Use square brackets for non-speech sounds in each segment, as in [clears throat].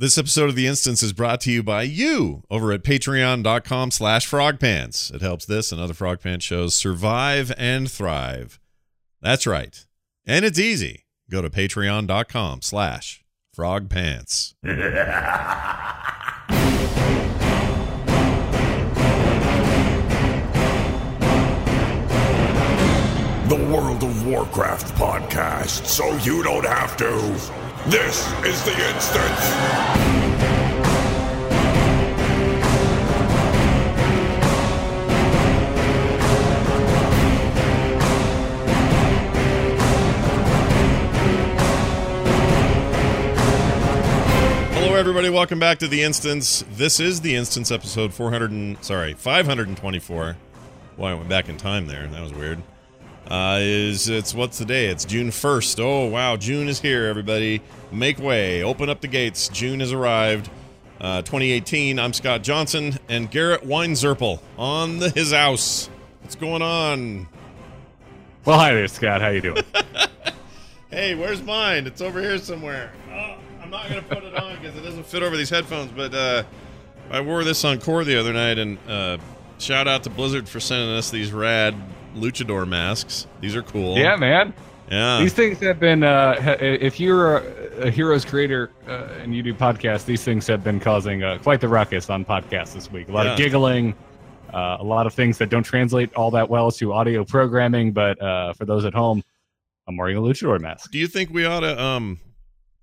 This episode of The Instance is brought to you by you over at patreon.com slash frogpants. It helps this and other Frog Pants shows survive and thrive. That's right. And it's easy. Go to patreon.com slash frogpants. The World of Warcraft podcast, so you don't have to. This is the instance. Hello, everybody. Welcome back to The Instance. This is The Instance episode 400 and, sorry, 524. Well, I went back in time there. That was weird. Uh, is it's what's the day? It's June 1st. Oh, wow. June is here, everybody. Make way. Open up the gates. June has arrived. Uh, 2018. I'm Scott Johnson and Garrett Weinzerpel on the, his house. What's going on? Well, hi there, Scott. How you doing? [laughs] Hey, where's mine? It's over here somewhere. Oh, I'm not gonna put it on because it doesn't fit over these headphones. But uh, I wore this on Core the other night, and uh, shout out to Blizzard for sending us these rad luchador masks. These are cool. yeah, man. yeah. These things have been. Uh, if you're a, a Heroes creator uh, and you do podcasts, these things have been causing uh, quite the ruckus on podcasts this week. A lot of giggling, uh, a lot of things that don't translate all that well to audio programming. But uh, for those at home, I'm wearing a luchador mask. Do you think we ought to, um,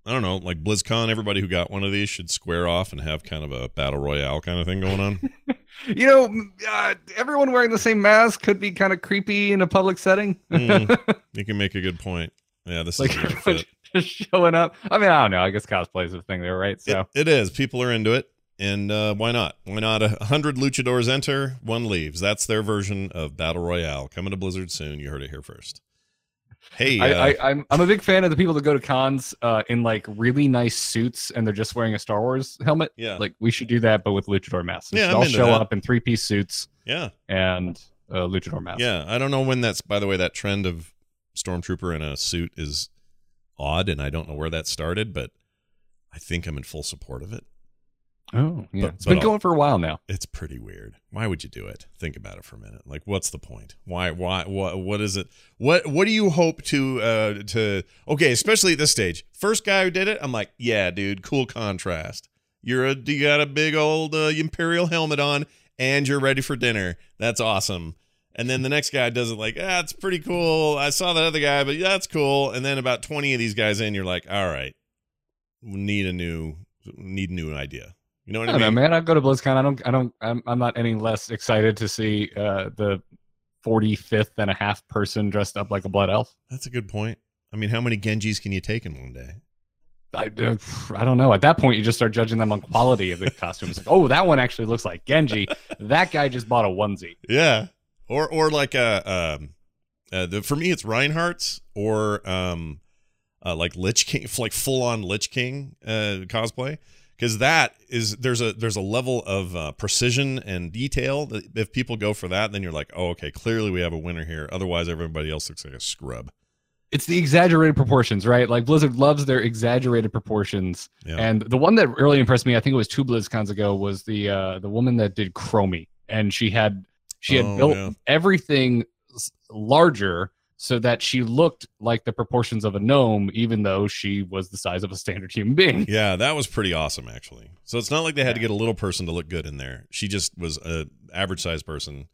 I don't know, like BlizzCon? Everybody who got one of these should square off and have kind of a battle royale kind of thing going on. [laughs] You know, uh, everyone wearing the same mask could be kind of creepy in a public setting. Mm, [laughs] you can make a good point. Yeah, this like is [laughs] just showing up. I mean, I don't know. I guess cosplay is a thing there, right? So. It, it is. People are into it. And uh, why not? Why not? A hundred luchadors enter, one leaves. That's their version of battle royale. Coming to Blizzard soon. You heard it here first. Hey, uh, I, I, I'm I'm a big fan of the people that go to cons uh, in like really nice suits and they're just wearing a Star Wars helmet. yeah, Like we should do that, but with luchador masks. We Yeah, should I'm all show that. up in three piece suits yeah, and uh, luchador masks. yeah. I don't know when that's. By the way, that trend of stormtrooper in a suit is odd, and I don't know where that started, but I think I'm in full support of it. Oh, yeah. But- it's been going for a while now. It's pretty weird. Why would you do it? Think about it for a minute. Like, what's the point? Why? Why? What? What is it? What? What do you hope to? uh To okay, especially at this stage. First guy who did it, I'm like, yeah, dude, cool contrast. You're a you got a big old uh, imperial helmet on, and you're ready for dinner. That's awesome. And then the next guy does it like, ah, it's pretty cool. I saw that other guy, but yeah, that's cool. And then about 20 of these guys in, you're like, all right, we need a new, need a new idea. You know what I, know, mean? man. I go to BlizzCon. I don't. I don't. I'm. I'm not any less excited to see uh, the 45th and a half person dressed up like a blood elf. That's a good point. I mean, how many Genjis can you take in one day? I, uh, I don't know. At that point, you just start judging them on quality of the costumes. Like, oh, that one actually looks like Genji. that guy just bought a onesie. Yeah, or or like a um, uh, the, for me it's Reinhardt's or um, uh, like Lich King, [laughs] like full on Lich King uh, cosplay, because that is there's a there's a level of uh, precision and detail that if people go for that, then you're like, oh, okay, clearly we have a winner here. Otherwise, everybody else looks like a scrub. It's the exaggerated proportions, right? Like Blizzard loves their exaggerated proportions. Yeah, And the one that really impressed me, I think it was two BlizzCons ago, was the uh, the woman that did Chromie, and she had she had Oh, built yeah. everything larger so that she looked like the proportions of a gnome, even though she was the size of a standard human being. [laughs] yeah, that was pretty awesome actually. So it's not like they had to get a little person to look good in there. She just was a average sized person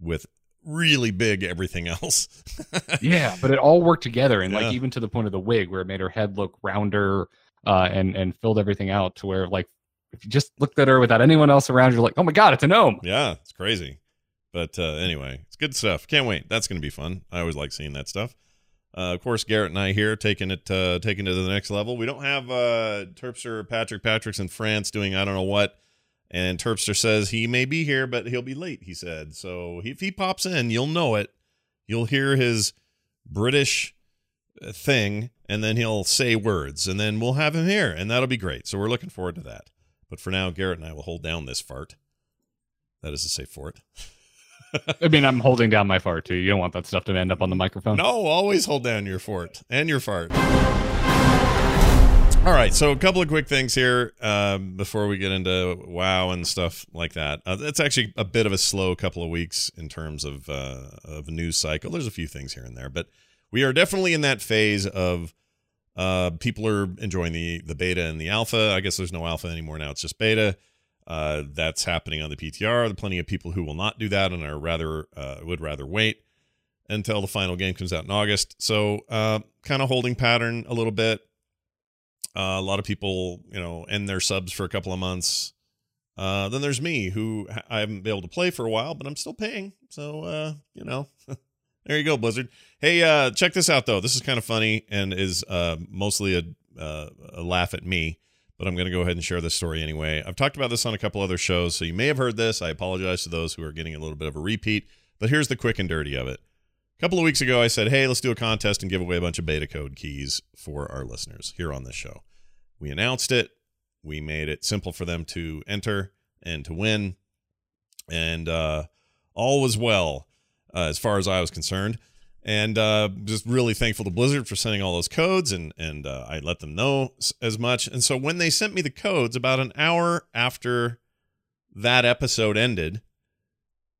with really big everything else. [laughs] yeah, but it all worked together, and Yeah. like even to the point of the wig, where it made her head look rounder, uh, and and filled everything out to where like if you just looked at her without anyone else around, you're like, oh my god, it's a gnome. Yeah, it's crazy. But uh, anyway, it's good stuff. Can't wait. That's going to be fun. I always like seeing that stuff. Uh, of course, Garrett and I here taking it uh, taking it to the next level. We don't have uh, Turpster Patrick Patrick's in France doing I don't know what, and Turpster says he may be here, but he'll be late. He said so. If he pops in, you'll know it. You'll hear his British uh, thing, and then he'll say words, and then we'll have him here, and that'll be great. So we're looking forward to that. But for now, Garrett and I will hold down this fart. That is to say, for it. [laughs] I mean, I'm holding down my fart too. You don't want that stuff to end up on the microphone. No, always hold down your fort and your fart. All right, so a couple of quick things here um, before we get into WoW and stuff like that. Uh, it's actually a bit of a slow couple of weeks in terms of uh, of news cycle. There's a few things here and there, but we are definitely in that phase of uh, people are enjoying the the beta and the alpha. I guess there's no alpha anymore now; it's just beta. Uh, that's happening on the PTR. There are plenty of people who will not do that and are rather uh, would rather wait until the final game comes out in August. So, uh, kind of holding pattern a little bit. Uh, a lot of people, you know, end their subs for a couple of months. Uh, then there's me, who I haven't been able to play for a while, but I'm still paying. So, uh, you know, [laughs] there you go, Blizzard. Hey, check this out though. This is kind of funny and is mostly a, a laugh at me, but I'm going to go ahead and share this story anyway. I've talked about this on a couple other shows, so you may have heard this. I apologize to those who are getting a little bit of a repeat, but here's the quick and dirty of it. A couple of weeks ago, I said, hey, let's do a contest and give away a bunch of beta code keys for our listeners here on this show. We announced it. We made it simple for them to enter and to win. And uh, all was well uh, as far as I was concerned. And uh, just really thankful to Blizzard for sending all those codes, and and uh, I let them know as much. And so when they sent me the codes, about an hour after that episode ended,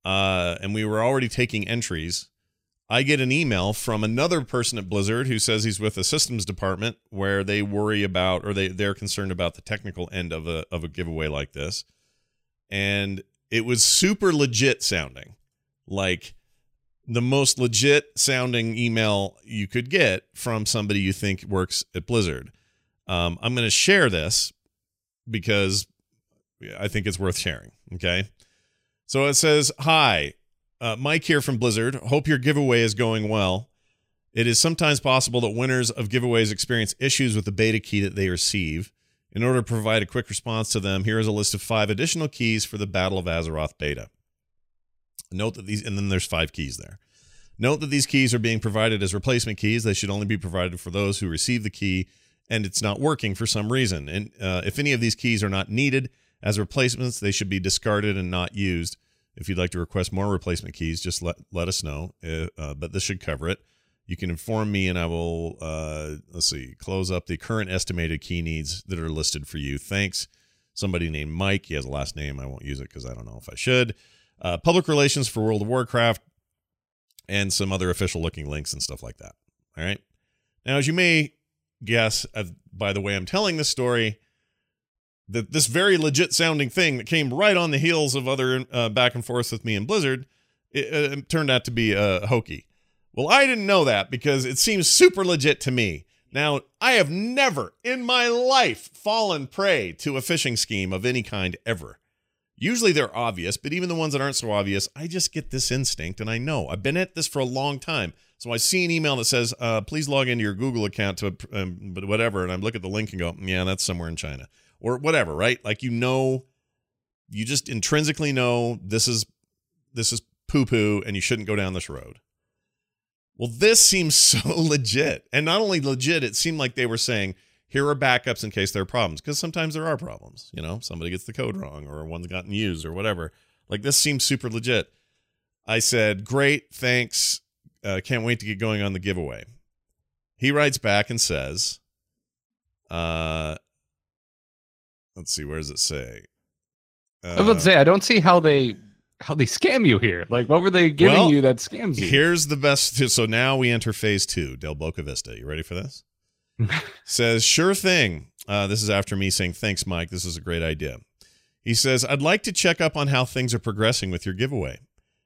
uh, and we were already taking entries, I get an email from another person at Blizzard who says he's with the systems department where they worry about or they they're concerned about the technical end of a of a giveaway like this. And it was super legit sounding. Like the most legit sounding email you could get from somebody you think works at Blizzard. Um, I'm going to share this because I think it's worth sharing. Okay. So it says, Hi, uh, Mike here from Blizzard. Hope your giveaway is going well. It is sometimes possible that winners of giveaways experience issues with the beta key that they receive. In order to provide a quick response to them, here is a list of five additional keys for the Battle of Azeroth beta. Note that these, and then there's five keys there. Note that these keys are being provided as replacement keys. They should only be provided for those who receive the key and it's not working for some reason. And uh, if any of these keys are not needed as replacements, they should be discarded and not used. If you'd like to request more replacement keys, just let let us know. Uh, uh, but this should cover it. You can inform me, and I will uh, let's see, close up the current estimated key needs that are listed for you. Thanks, somebody named Mike. He has a last name. I won't use it because I don't know if I should. Uh, public relations for World of Warcraft, and some other official looking links and stuff like that. All right. Now, as you may guess, uh, by the way I'm telling this story, that this very legit sounding thing that came right on the heels of other uh, back and forth with me and Blizzard, it, it turned out to be uh, hokey. Well, I didn't know that because it seems super legit to me. Now, I have never in my life fallen prey to a phishing scheme of any kind ever. Usually they're obvious, but even the ones that aren't so obvious, I just get this instinct and I know. I've been at this for a long time. So I see an email that says, uh, please log into your Google account to um, whatever. And I look at the link and go, yeah, that's somewhere in China or whatever, right? Like you know, you just intrinsically know this is this is poo poo, and you shouldn't go down this road. Well, this seems [laughs] so legit, and not only legit, it seemed like they were saying here are backups in case there are problems, because sometimes there are problems. You know, somebody gets the code wrong, or one's gotten used, or whatever. Like this seems super legit. I said, great, thanks. Uh, can't wait to get going on the giveaway. He writes back and says, uh, let's see, where does it say? Uh, I was about to say, I don't see how they how they scam you here. Like, what were they giving well, you that scams you? Here's the best. So now we enter phase two, Del Boca Vista. You ready for this? Says, sure thing. Uh, this is after me saying, thanks, Mike. This is a great idea. He says, I'd like to check up on how things are progressing with your giveaway.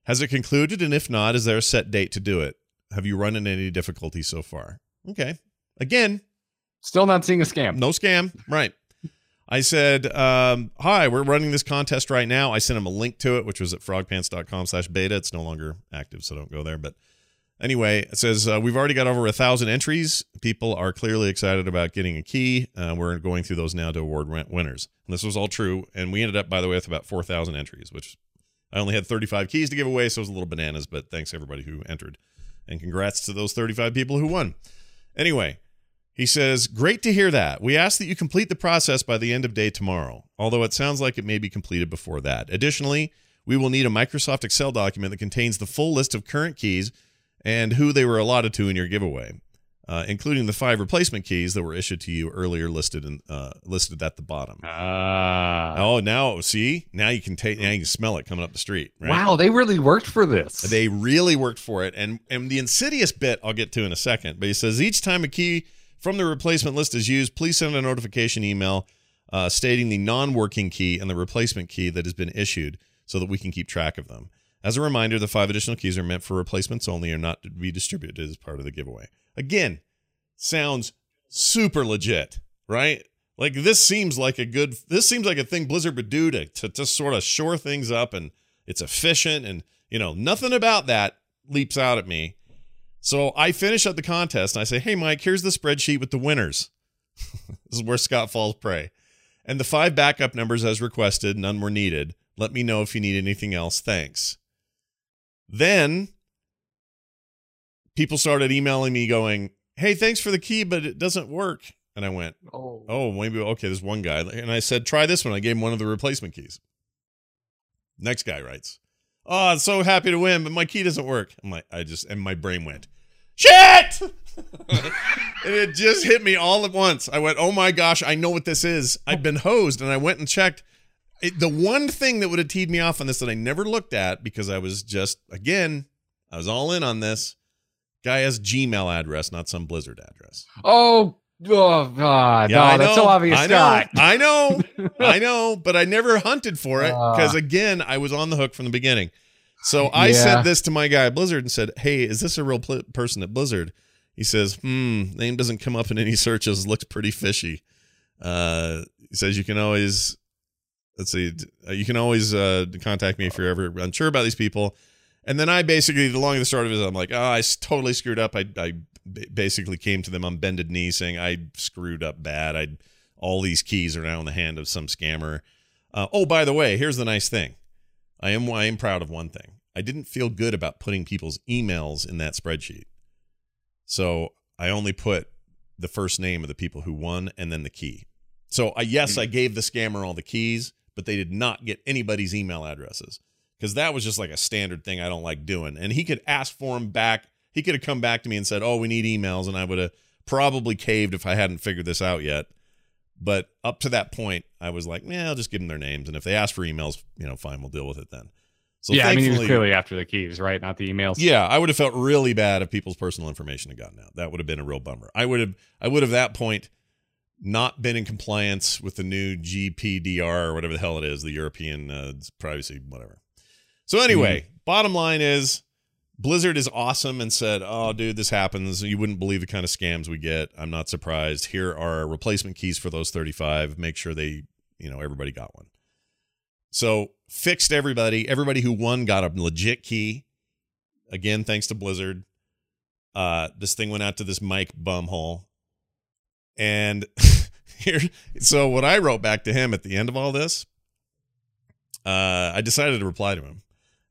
Has it concluded? And if not, is there a set date to do it? Have you run into any difficulty so far? Okay. Again, still not seeing a scam. No scam. Right. I said, um, "Hi, we're running this contest right now." I sent him a link to it, which was at frogpants.com slash beta. It's no longer active, so don't go there. But anyway, it says uh, we've already got over a thousand entries. People are clearly excited about getting a key. Uh, we're going through those now to award winners. And this was all true, and we ended up, by the way, with about four thousand entries, which I only had 35 keys to give away, so it was a little bananas. But thanks everybody who entered, and congrats to those 35 people who won. Anyway, he says, Great to hear that. We ask that you complete the process by the end of day tomorrow, although it sounds like it may be completed before that. Additionally, we will need a Microsoft Excel document that contains the full list of current keys and who they were allotted to in your giveaway. uh, including the five replacement keys that were issued to you earlier, listed in uh, listed at the bottom. Ah. Oh, now see, now you can take, now you can smell it coming up the street. Right? Wow, they really worked for this. They really worked for it, and and the insidious bit I'll get to in a second. But he says each time a key from the replacement list is used, please send a notification email uh, stating the non-working key and the replacement key that has been issued, so that we can keep track of them. As a reminder, the five additional keys are meant for replacements only and not to be distributed as part of the giveaway. Again, sounds super legit, right? Like this seems like a good this seems like a thing Blizzard would do to to sort of shore things up and it's efficient and you know, nothing about that leaps out at me. So I finish up the contest and I say, "Hey Mike, here's the spreadsheet with the winners." [laughs] this is where Scott falls prey. And the five backup numbers as requested, none were needed. Let me know if you need anything else. Thanks. Then people started emailing me going, "Hey, thanks for the key, but it doesn't work." And I went, oh. "Oh, maybe okay." There's one guy, and I said, "Try this one." I gave him one of the replacement keys. Next guy writes, "Oh, I'm so happy to win, but my key doesn't work." I'm like, I just and my brain went, "Shit!" [laughs] and it just hit me all at once. I went, "Oh my gosh, I know what this is. I've been hosed," and I went and checked. It, the one thing that would have teed me off on this that I never looked at because I was just again, I was all in on this. Guy has Gmail address, not some Blizzard address. Oh, oh God. no, that's so obvious, I know, [laughs] I know, [laughs] I know, but I never hunted for it Ah. because again, I was on the hook from the beginning. So I Yeah. sent this to my guy at Blizzard and said, "Hey, is this a real pl- person at Blizzard?" He says, "Hmm, name doesn't come up in any searches. Looks pretty fishy." Uh, he says you can always, let's see, uh, you can always uh, contact me if you're ever unsure about these people. And then I basically, the long and the short of it is, I'm like, oh, I totally screwed up. I, I basically came to them on bended knee saying I screwed up bad. I all these keys are now in the hand of some scammer. Uh, oh, by the way, here's the nice thing. I am I am proud of one thing. I didn't feel good about putting people's emails in that spreadsheet. So I only put the first name of the people who won and then the key. So I yes, I gave the scammer all the keys, but they did not get anybody's email addresses because that was just like a standard thing I don't like doing. And he could ask for them back. He could have come back to me and said, "Oh, we need emails," and I would have probably caved if I hadn't figured this out yet. But up to that point, I was like, "Yeah, I'll just give them their names, and if they ask for emails, you know, fine, we'll deal with it then." So yeah, I mean, he was clearly after the keys, right? Not the emails. yeah, I would have felt really bad if people's personal information had gotten out. That would have been a real bummer. I would have, I would have that point not been in compliance with the new GPDR or whatever the hell it is, the European uh, privacy, whatever. So anyway, bottom line is Blizzard is awesome and said, "Oh, dude, this happens. You wouldn't believe the kind of scams we get. I'm not surprised. Here are replacement keys for those 35. Make sure they, you know, everybody got one." So fixed everybody. Everybody who won got a legit key. Again, thanks to Blizzard. Uh, this thing went out to this Mike bumhole. And [laughs] here, so what I wrote back to him at the end of all this, uh, I decided to reply to him.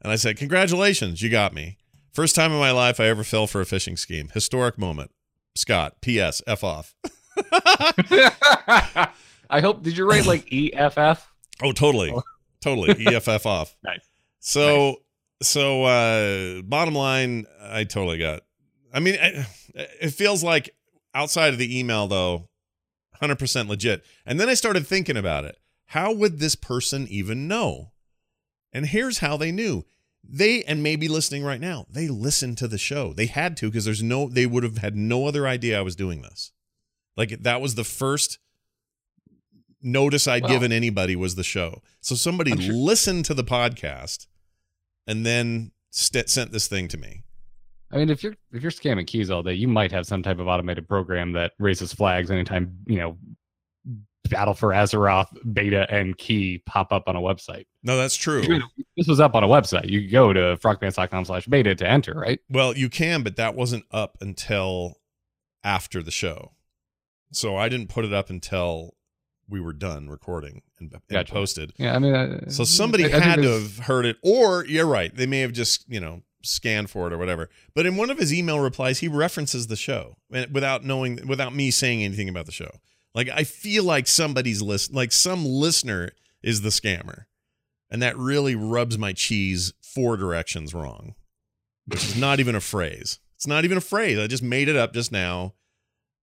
And I said, Congratulations, you got me. First time in my life I ever fell for a phishing scheme. Historic moment. Scott, P.S. F off. [laughs] I hope. Did you write like EFF? Oh, totally. Totally. EFF off. [laughs] Nice. So, so, uh, bottom line, I totally got, I mean, I, it feels like outside of the email though, 100% legit. And then I started thinking about it. How would this person even know? And here's how they knew. They, and maybe listening right now, they listened to the show. They had to because there's no, they would have had no other idea I was doing this. Like that was the first notice I'd given anybody was the show. So somebody sure- listened to the podcast and then st- sent this thing to me. I mean, if you're if you're scamming keys all day, you might have some type of automated program that raises flags anytime you know Battle for Azeroth beta and key pop up on a website. No, that's true. This was up on a website. You go to frogpants.com slash beta to enter, right? Well, you can, but that wasn't up until after the show. So I didn't put it up until we were done recording and, and Gotcha. posted. Yeah, I mean, uh, So somebody I- I had to have heard it, or you're right, they may have just you know scanned for it or whatever. But in one of his email replies, he references the show and- without knowing, without me saying anything about the show. Like I feel like somebody's list, like some listener is the scammer, and that really rubs my cheese four directions wrong. Which is not even a phrase. It's not even a phrase. I just made it up just now.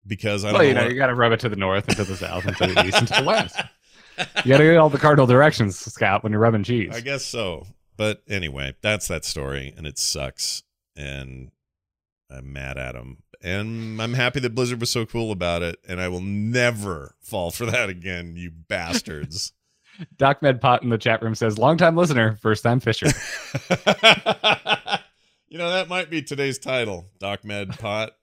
because I don't Well, you know. you got to rub it to the north and to the south and to the east and to the west. You got to get all the cardinal directions, Scott, when you're rubbing cheese. I guess so. But anyway, that's that story, and it sucks. And I'm mad at him. And I'm happy that Blizzard was so cool about it. And I will never fall for that again, you bastards. [laughs] Doc Medpot in the chat room says, "Long-time listener, first-time fisher." [laughs] you know, that might be today's title, Doc Med Pot.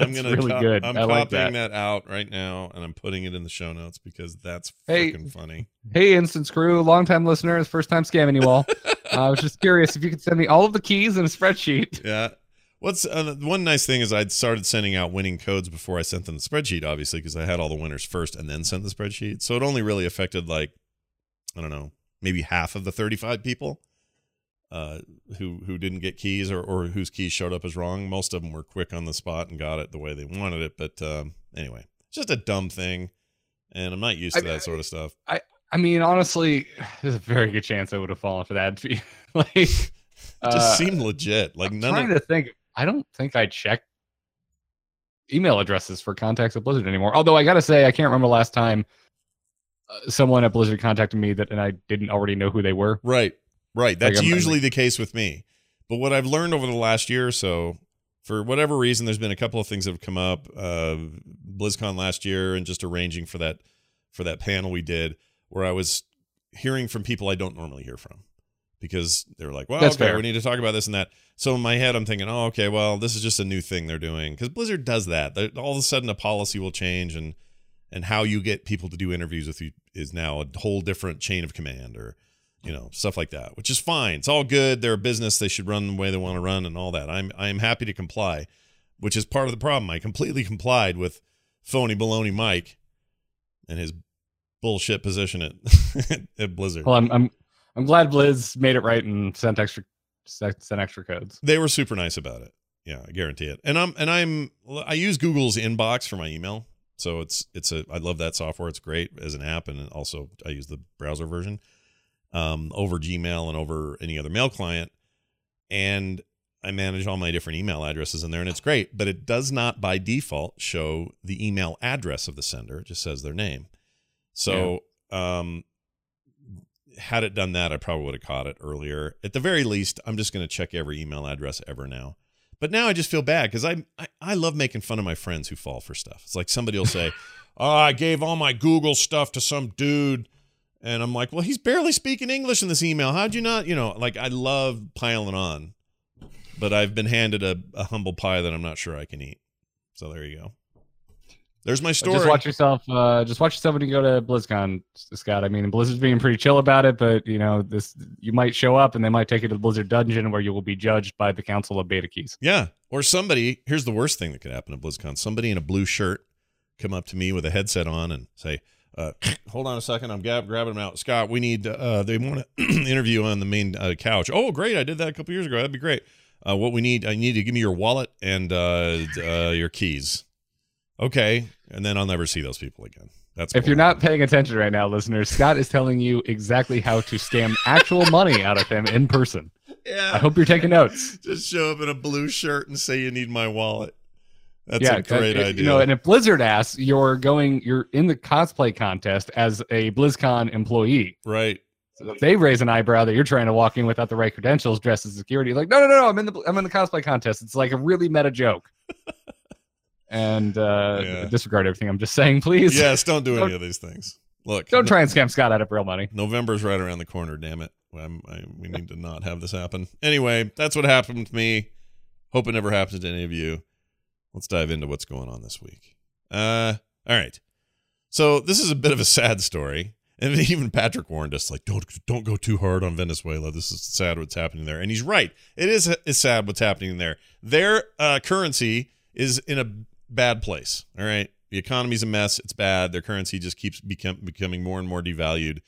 I'm gonna really co- good. I'm I like copying that. out right now and I'm putting it in the show notes because that's Hey. freaking funny. hey, Instance Crew, long-time listener, first-time scamming you all. [laughs] Uh, I was just curious if you could send me all of the keys in a spreadsheet. [laughs] Yeah. What's uh, one nice thing is I'd started sending out winning codes before I sent them the spreadsheet, obviously, because I had all the winners first and then sent the spreadsheet. So it only really affected like, I don't know, maybe half of the 35 people uh, who who didn't get keys or, or whose keys showed up as wrong. Most of them were quick on the spot and got it the way they wanted it. But um, anyway, it's just a dumb thing. And I'm not used to I- that sort of stuff. I I mean, honestly, [laughs] there's a very good chance I would have fallen for that. [laughs] like, [laughs] It just uh, seemed legit. Like I'm none trying of to think. I don't think I checked email addresses for contacts at Blizzard anymore. Although I gotta say, I can't remember last time uh, someone at Blizzard contacted me that and I didn't already know who they were. Right. Right. That's I'm usually the case with me. But what I've learned over the last year or so, for whatever reason, there's been a couple of things that have come up. Uh, BlizzCon last year and just arranging for that for that panel we did, where I was hearing from people I don't normally hear from because they're like, "Well, That's okay, fair. we need to talk about this and that." So in my head, I'm thinking, "Oh, okay, well, this is just a new thing they're doing." Because Blizzard does that. All of a sudden, a policy will change and and how you get people to do interviews with you is now a whole different chain of command or you know stuff like that which is fine. It's all good. They're a business. They should run the way they want to run and all that. I'm i'm happy to comply which is part of the problem. I completely complied with phony baloney mike and his bullshit position at [laughs] at blizzard. Well, I'm I'm I'm glad Blizz made it right and sent extra sent sent extra codes. they were super nice about it. Yeah i guarantee it. And i'm and i'm i use google's inbox for my email so it's it's a i love that software. It's great as an app and also i use the browser version um over gmail and over any other mail client and i manage all my different email addresses in there and it's great but it does not by default show the email address of the sender it just says their name so um had it done that, I probably would have caught it earlier. At the very least, I'm just going to check every email address ever now. But now I just feel bad because I, I I love making fun of my friends who fall for stuff. It's like somebody will say, [laughs] "Oh, I gave all my Google stuff to some dude," and I'm like, "Well, he's barely speaking English in this email. How'd you not?" You know, like I love piling on, but I've been handed a, a humble pie that I'm not sure I can eat. So there you go. There's my story. Just watch yourself. Uh, just watch yourself when you go to BlizzCon, Scott. I mean, Blizzard's being pretty chill about it, but you know, this you might show up and they might take you to the Blizzard dungeon where you will be judged by the Council of Beta Keys. Yeah. Or somebody, here's the worst thing that could happen at BlizzCon. Somebody in a blue shirt come up to me with a headset on and say, uh, [clears throat] hold on a second. I'm gab- grabbing them out. Scott, we need, uh, they want [clears throat] to interview on the main uh, couch. Oh, great. I did that a couple years ago. That'd be great. Uh, what we need, I need to give me your wallet and uh, uh, your keys. Okay. And then I'll never see those people again. That's If you're not paying attention right now, listeners, Scott is telling you exactly how to scam actual money out of him in person. [laughs] yeah. I hope you're taking notes. Just show up in a blue shirt and say you need my wallet. That's yeah, a great idea. You know, and if Blizzard asks, you're going, you're in the cosplay contest as a BlizzCon employee. right. So if they raise an eyebrow that you're trying to walk in without the right credentials, dressed as security, like, no, no, no, no, I'm in the, I'm in the cosplay contest. It's like a really meta joke. [laughs] and uh, Yeah. disregard everything I'm just saying, please. Yes, don't do any Don't- of these things. Look, Don't try and scam Scott out of real money. November's right around the corner. Damn it! I'm, I, we need to not have this happen. Anyway, that's what happened to me. Hope it never happens to any of you. Let's dive into what's going on this week. Uh, all right. So this is a bit of a sad story, and [laughs] even Patrick warned us, like, don't don't go too hard on Venezuela. This is sad what's happening there, and he's right. It is is sad what's happening there. Their uh, currency is in a bad place. All right, the economy's a mess. It's bad. Their currency just keeps become, becoming more and more devalued.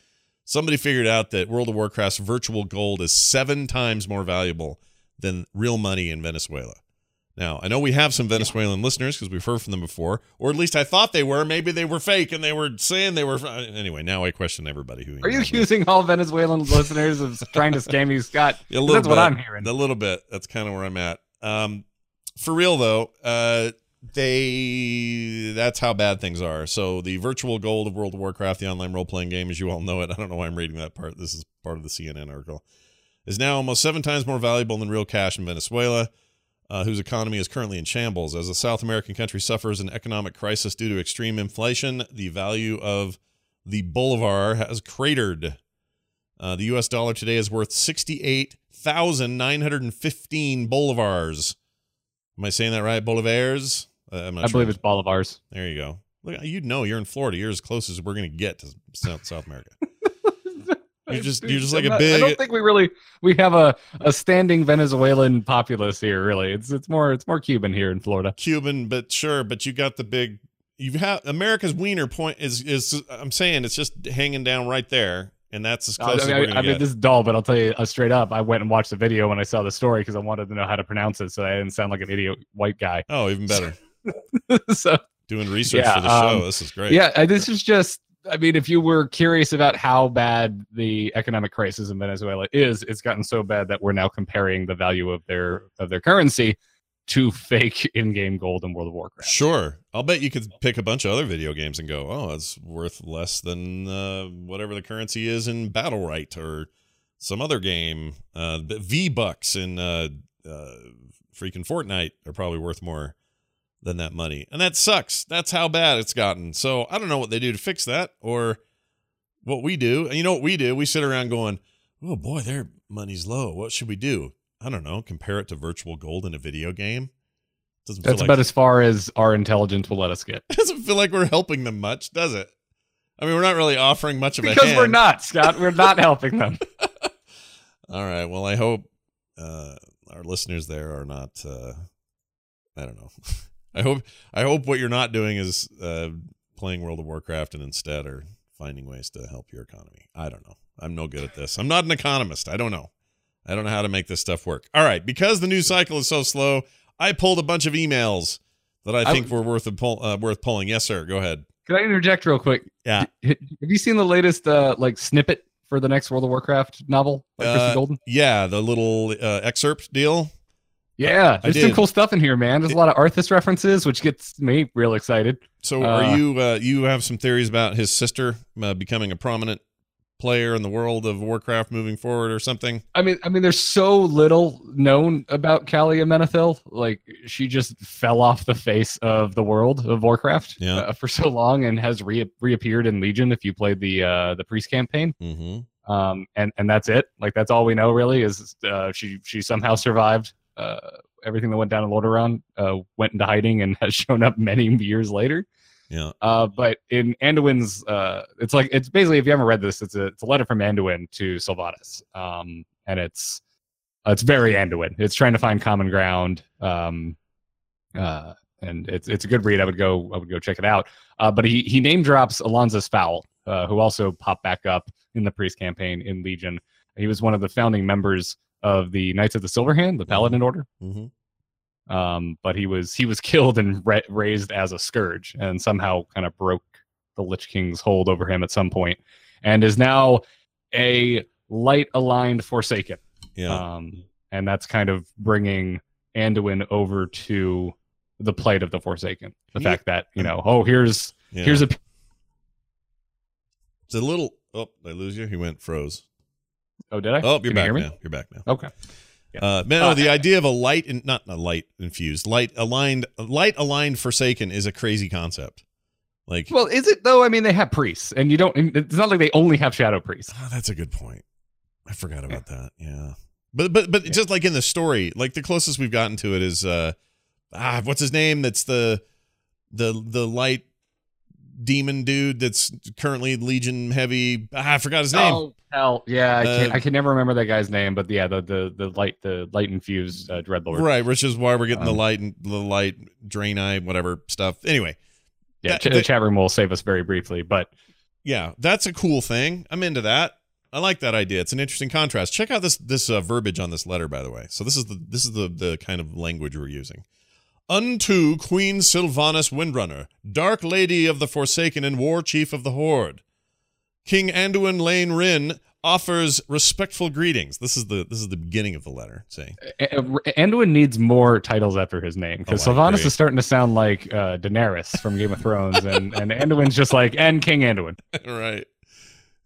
Somebody figured out that World of Warcraft's virtual gold is seven times more valuable than real money in Venezuela. Now, I know we have some Venezuelan listeners because we've heard from them before, or at least I thought they were. Maybe they were fake and they were saying they were. Anyway, now I question everybody who. Are you accusing all Venezuelan listeners of trying to scam you, Scott? [laughs] A little That's what. I'm hearing. A little bit. That's kind of where I'm at. Um, for real though, uh, they that's how bad things are. So the virtual gold of World of Warcraft, the online role playing game, as you all know it. I don't know why I'm reading that part. This is part of the CNN article. Is now almost seven times more valuable than real cash in Venezuela, uh, whose economy is currently in shambles. As the South American country suffers an economic crisis due to extreme inflation, the value of the bolivar has cratered. Uh, the U.S. dollar today is worth sixty-eight thousand nine hundred and fifteen bolivars. Am I saying that right? Bolivars? Uh, I'm not I sure. believe it's Bolivars. There you go. Look, you'd know you're in Florida. You're as close as we're going to get to South, South America. [laughs] You're just- you're just like I'm a not- I don't think we really we have a, a standing Venezuelan populace here. Really, it's it's more it's more Cuban here in Florida. Cuban, but sure, but you got the big. You have America's wiener point is is. I'm saying it's just hanging down right there, and that's as I, close as we're mean, going I to mean, this is dull, but I'll tell you uh, straight up. I went and watched the video when I saw the story because I wanted to know how to pronounce it, so I didn't sound like an idiot white guy. oh, even better. [laughs] so Doing research Yeah, for the show. um, this is great. yeah, uh, this is just. I mean, if you were curious about how bad the economic crisis in Venezuela is, it's gotten so bad that we're now comparing the value of their of their currency to fake [laughs] in-game gold in World of Warcraft. Sure. I'll bet you could pick a bunch of other video games and go, oh, it's worth less than uh, whatever the currency is in Battlerite or some other game. Uh, V Bucks in uh, uh, freaking Fortnite are probably worth more than that money. And that sucks. That's how bad it's gotten. So I don't know what they do to fix that or what we do. And you know what we do? We sit around going, oh boy, their money's low. What should we do? I don't know. Compare it to virtual gold in a video game. Doesn't feel That's like about as far as our intelligence will let us get. it [laughs] doesn't feel like we're helping them much, does it? I mean, we're not really offering much of a Because we're not, Scott. We're not [laughs] helping them. [laughs] All right. Well, I hope uh, our listeners there are not. Uh, I don't know. I hope. I hope what you're not doing is uh, playing World of Warcraft and instead are finding ways to help your economy. I don't know. I'm no good at this. I'm not an economist. I don't know. I don't know how to make this stuff work. All right. Because the news cycle is so slow, I pulled a bunch of emails that I I think were worth a pull, uh, worth pulling. Yes, sir. Go ahead. Can I interject real quick? Yeah. Have you seen the latest uh like snippet for the next World of Warcraft novel by Christie Uh, Golden? Yeah, the little uh, excerpt deal. Yeah, there's some cool stuff in here, man. There's a lot of Arthas references, which gets me real excited. So, Uh, are you uh, you have some theories about his sister uh, becoming a prominent player in the world of Warcraft moving forward, or something? I mean, I mean, there's so little known about Calia Menethil. Like, she just fell off the face of the world of Warcraft Yeah. uh, for so long, and has re- reappeared in Legion. If you played the uh, the priest campaign, Mm-hmm. um, and and that's it. Like, that's all we know really is uh, she she somehow survived uh, everything that went down in Lordaeron, uh, went into hiding, and [laughs] has shown up many years later. Yeah. Uh, but in Anduin's, uh, it's like it's basically if you haven't read this, it's a it's a letter from Anduin to Sylvanas, um, and it's it's very Anduin. It's trying to find common ground, um, uh, and it's it's a good read. I would go I would go check it out. Uh, but he he name drops Alonsus Faol, uh, who also popped back up in the priest campaign in Legion. He was one of the founding members of the Knights of the Silver Hand, the Paladin Order Mm-hmm. um, but he was he was [laughs] killed and ra- raised as a scourge and somehow kind of broke the lich king's hold over him at some point and is now a light aligned forsaken Yeah. um, and that's kind of bringing anduin over to the plight of the forsaken the He- fact that you know oh here's yeah. here's a It's a little. Oh, did I lose you? He went froze. Oh did i Oh, you're Can you back me? now. You're back now. okay Yeah. Uh, man, no, Uh, the idea of a light and not a light infused, light aligned, light aligned Forsaken is a crazy concept. Like, well is it though i mean they have priests and you don't it's not like they only have shadow priests Oh, that's a good point. I forgot about that. Yeah. But but but just like in the story, like the closest we've gotten to it is uh ah what's his name? That's the the the light demon dude that's currently Legion heavy. Ah, I forgot his name. Oh hell, yeah, I can Uh, I can never remember that guy's name, but yeah, the the the light the light infused uh, dreadlord. Right, which is why we're getting the Um, light and the light Draenei whatever stuff. Anyway, Yeah, That- ch- the chat room will save us very briefly, but yeah, that's a cool thing. I'm into that. I like that idea. It's an interesting contrast. Check out this this uh, verbiage on this letter, by the way. So this is the this is the the kind of language we're using. Unto Queen Sylvanas Windrunner, Dark Lady of the Forsaken and War Chief of the Horde, King Anduin Llane Wrynn, offers respectful greetings. This is the this is the beginning of the letter. Saying, Anduin needs more titles after his name because Oh, Sylvanas is starting to sound like uh, Daenerys from Game of Thrones, and and Anduin's just like and King Anduin. [laughs] right?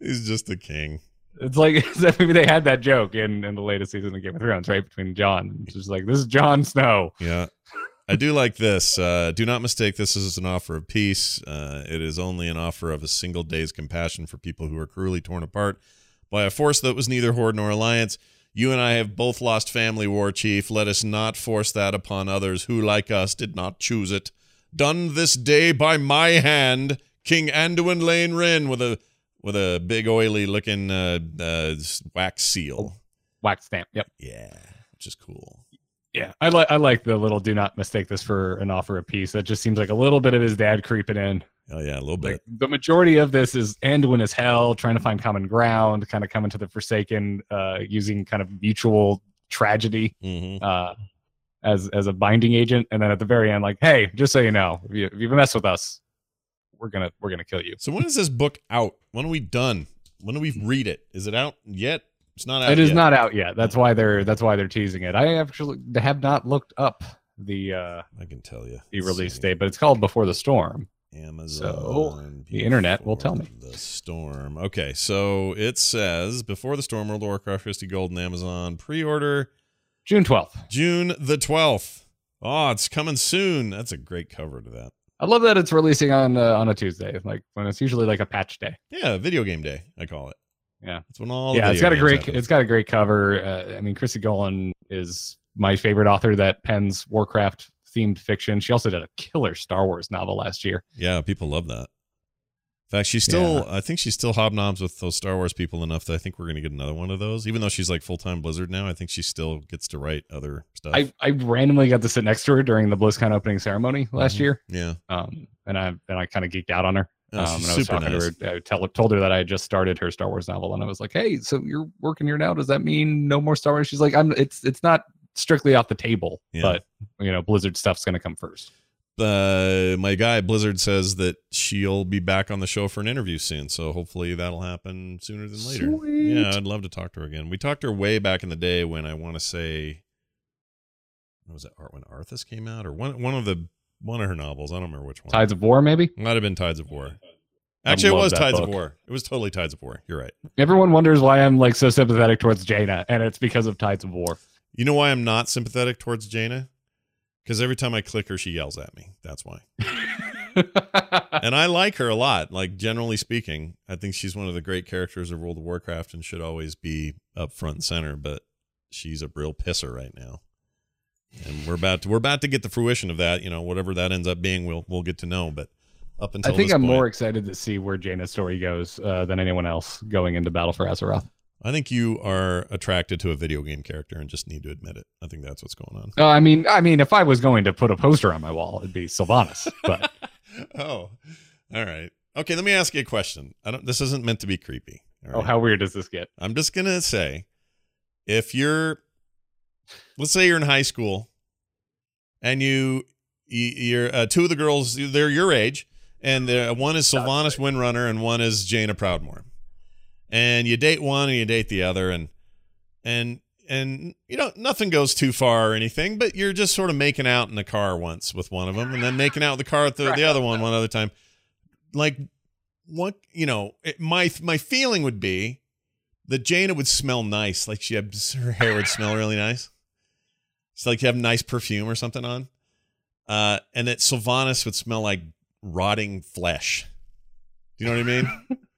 He's just a king. [laughs] It's like maybe they had that joke in in the latest season of Game of Thrones, right between John. It's just like this is Jon Snow. Yeah. I do like this. Uh, do not mistake this as an offer of peace. Uh, it is only an offer of a single day's compassion for people who are cruelly torn apart by a force that was neither horde nor alliance. You and I have both lost family, War Chief. Let us not force that upon others who, like us, did not choose it. Done this day by my hand, King Anduin Llane Wrynn, with a with a big oily looking uh, uh, wax seal. Wax stamp. Yep. Yeah, which is cool. Yeah, I like I like the little do not mistake this for an offer of peace. That just seems like a little bit of his dad creeping in. Oh yeah, a little bit. Like the majority of this is Anduin as hell, trying to find common ground, kind of coming to the Forsaken, uh, using kind of mutual tragedy hmm uh, as as a binding agent, and then at the very end, like, hey, just so you know, if you, if you mess with us, we're gonna we're gonna kill you. So when is this book out? When are we done? When do we read it? Is it out yet? It's not out. It is yet. not out yet. That's why they're that's why they're teasing it. I actually have not looked up the uh, I can tell you. the release date, but it's called Before the Storm. Amazon. the internet will tell me. The storm. Okay, so it says before the storm, World of Warcraft, Christie Golden, Amazon pre-order June twelfth. June the twelfth. Oh, it's coming soon. That's a great cover to that. I love that it's releasing on uh, on a Tuesday, like when it's usually like a patch day. Yeah, video game day. I call it. Yeah. when all. yeah, it's got a great happen. it's got a great cover. Uh, I mean, Christie Golden is my favorite author that pens Warcraft themed fiction. She also did a killer Star Wars novel last year. Yeah, people love that. In fact, she's still. I think she still hobnobs with those Star Wars people enough that I think we're going to get another one of those. Even though she's like full time Blizzard now, I think she still gets to write other stuff. I, I randomly got to sit next to her during the BlizzCon opening ceremony last Mhm. year, yeah, um, and I and I kind of geeked out on her. Um, and I was super talking nice. to her. I tell, told her that I had just started her Star Wars novel, and I was like, "Hey, so you're working here now? Does that mean no more Star Wars?" She's like, "I'm. It's it's not strictly off the table, Yeah. but you know, Blizzard stuff's going to come first. uh, my guy Blizzard says that she'll be back on the show for an interview soon. So hopefully that'll happen sooner than later. Sweet. Yeah, I'd love to talk to her again. We talked to her way back in the day when I want to say, what was it? Art when Arthas came out, or one one of the one of her novels. I don't remember which one. Tides of War, maybe. Might have been Tides of War. Actually, it was Tides book. of War. It was totally Tides of War. You're right. Everyone wonders why I'm like so sympathetic towards Jaina, and it's because of Tides of War. You know why I'm not sympathetic towards Jaina? Because every time I click her, she yells at me. That's why. [laughs] and I like her a lot. Like generally speaking, I think she's one of the great characters of World of Warcraft and should always be up front and center. But she's a real pisser right now, and we're about to we're about to get the fruition of that. You know, whatever that ends up being, we'll we'll get to know. But up until I think I'm point, more excited to see where Jaina's story goes uh, than anyone else going into Battle for Azeroth. I think you are attracted to a video game character and just need to admit it. I think that's what's going on. Uh, I mean, I mean, if I was going to put a poster on my wall, it'd be Sylvanas. But [laughs] oh, all right. Okay, let me ask you a question. I don't. This isn't meant to be creepy. all oh, how weird does this get? I'm just gonna say, if you're, let's say you're in high school, and you, you you're uh, two of the girls, they're your age, and they're- one is Sylvanas Windrunner and one is Jaina Proudmoore, and you date one and you date the other, and and and you know nothing goes too far or anything, but you're just sort of making out in the car once with one of them, and then making out in the car with the, the other one one other time, like what you know it, my my feeling would be that Jaina would smell nice, like she had her hair would smell really nice. It's like you have nice perfume or something on, uh, and that Sylvanas would smell like rotting flesh. Do you know what I mean? [laughs]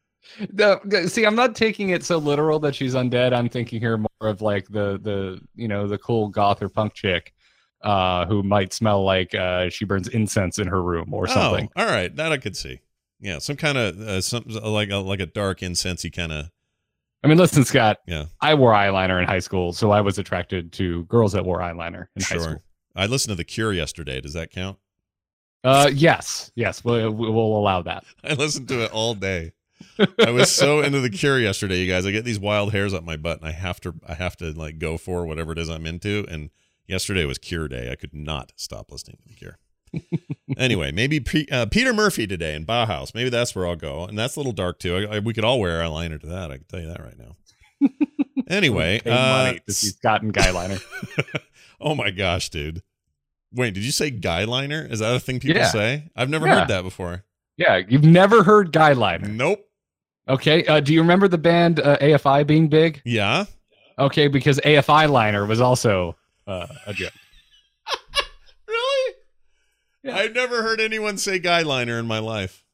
No, see, I'm not taking it so literal that she's undead. I'm thinking here more of like the the you know the cool goth or punk chick uh, who might smell like uh, she burns incense in her room or something. Oh, all right, that I could see. Yeah, some kind of uh, some like a, like a dark incensey kind of. I mean, listen, Scott. Yeah. I wore eyeliner in high school, so I was attracted to girls that wore eyeliner in high Sure. school. I listened to The Cure yesterday. Does that count? Uh, yes, yes, we'll, we'll allow that. [laughs] I listened to it all day. I was so [laughs] into the cure yesterday, you guys. I get these wild hairs up my butt, and I have to, I have to like go for whatever it is I'm into. And yesterday was Cure Day. I could not stop listening to the Cure. Anyway, maybe P- uh, Peter Murphy today in Bauhaus. Maybe that's where I'll go, and that's a little dark too. I, I, we could all wear eyeliner to that. I can tell you that right now. [laughs] anyway, uh, see Scott Guyliner. [laughs] oh my gosh, dude! Wait, did you say guyliner? Is that a thing people Yeah. say? I've never Yeah. heard that before. yeah, you've never heard Guyliner. Nope. Okay, uh, do you remember the band uh, AFI being big? Yeah. Okay, because AFI Liner was also uh, a joke. Yeah. I've never heard anyone say guyliner in my life.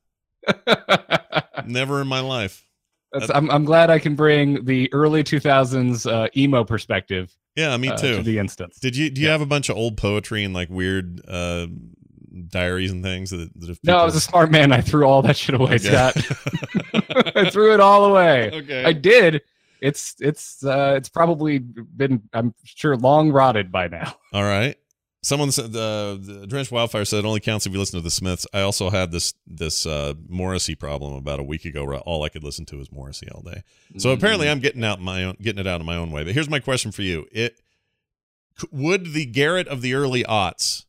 [laughs] Never in my life. That's, I'm, I'm glad I can bring the early 2000s uh, emo perspective Yeah, me uh, too. to the instance. Did you do you Yeah. have a bunch of old poetry and like weird uh diaries and things that, that if no, I was a smart man. I threw all that shit away, Okay. Scott. [laughs] [laughs] I threw it all away. okay. I did. It's it's uh, it's probably been I'm sure long rotted by now. All right. Someone said uh, the Drenched Wildfire said it only counts if you listen to the Smiths. I also had this this uh, Morrissey problem about a week ago. Where all I could listen to was Morrissey all day. So apparently, I'm getting out my own, getting it out in my own way. But here's my question for you: It would the Garrett of the early aughts,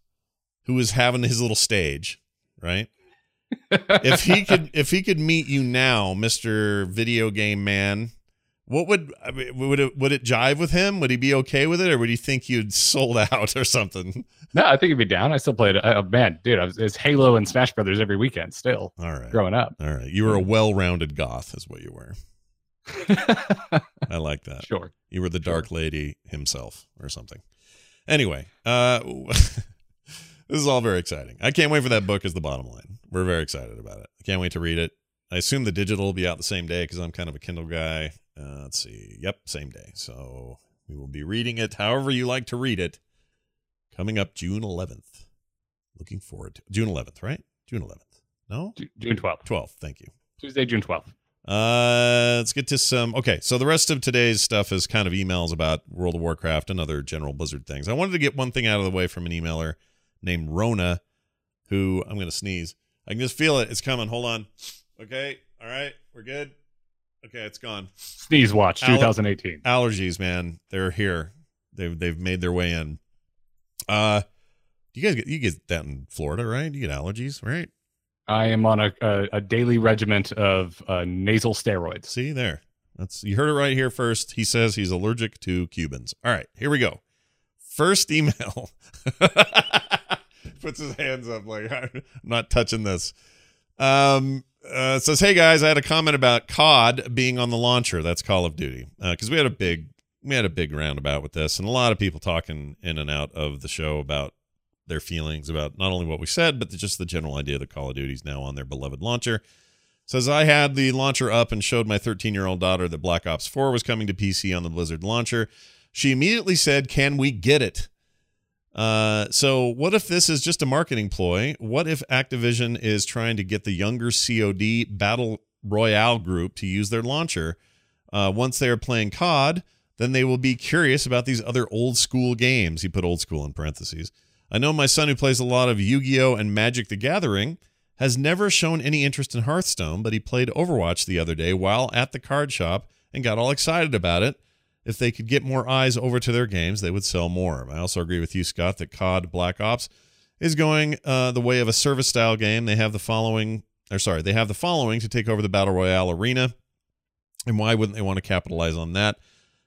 who was having his little stage, right? if he could, [laughs] if he could meet you now, Mister Video Game Man, what would I mean, would it would it jive with him? Would he be okay with it, or would he think you'd sold [laughs] out or something? no, I think he'd be down. I still played. Oh man, dude, I was, it's Halo and Smash Brothers every weekend. Still All right, growing up. all right. You were a well-rounded goth, is what you were. [laughs] I like that. sure. You were the Dark Lady himself or something. Anyway, uh [laughs] this is all very exciting. I can't wait for that book is the bottom line. We're very excited about it. I can't wait to read it. I assume the digital will be out the same day because I'm kind of a Kindle guy. Uh, let's see. Yep, same day. So we will be reading it however you like to read it. Coming up June 11th. Looking forward to June 11th, right? June 11th. No? June 12th. 12th. Thank you. Tuesday, June 12th. Uh, let's get to some. Okay, so the rest of today's stuff is kind of emails about World of Warcraft and other general Blizzard things. I wanted to get one thing out of the way from an emailer named Rona, who I'm going to sneeze. I can just feel it. It's coming. Hold on. Okay. All right. We're good. Okay, it's gone. Sneeze Watch Al- 2018. Allergies, man. They're here. They've they've made their way in. Uh, do you guys get you get that in Florida, right? You get allergies, right? I am on a, a, a daily regiment of uh, nasal steroids. See there. That's you heard it right here first. He says he's allergic to Cubans. All right, here we go. First email. [laughs] Puts his hands up like [laughs] I'm not touching this. Um uh, says, "Hey guys, I had a comment about COD being on the launcher. That's Call of Duty because we had a big we had a big roundabout with this, and a lot of people talking in and out of the show about their feelings about not only what we said, but just the general idea that Call of Duty is now on their beloved launcher. Says I had the launcher up and showed my 13 year old daughter that Black Ops 4 was coming to PC on the Blizzard launcher. She immediately said, "Can we get it?" Uh, so what if this is just a marketing ploy? What if Activision is trying to get the younger COD battle royale group to use their launcher? Uh, once they are playing COD, then they will be curious about these other old school games. He put old school in parentheses. I know my son, who plays a lot of Yu Gi Oh! and Magic the Gathering, has never shown any interest in Hearthstone, but he played Overwatch the other day while at the card shop and got all excited about it. If they could get more eyes over to their games, they would sell more. I also agree with you, Scott, that COD Black Ops is going uh, the way of a service style game. They have the following, or sorry, they have the following to take over the Battle Royale arena. And why wouldn't they want to capitalize on that?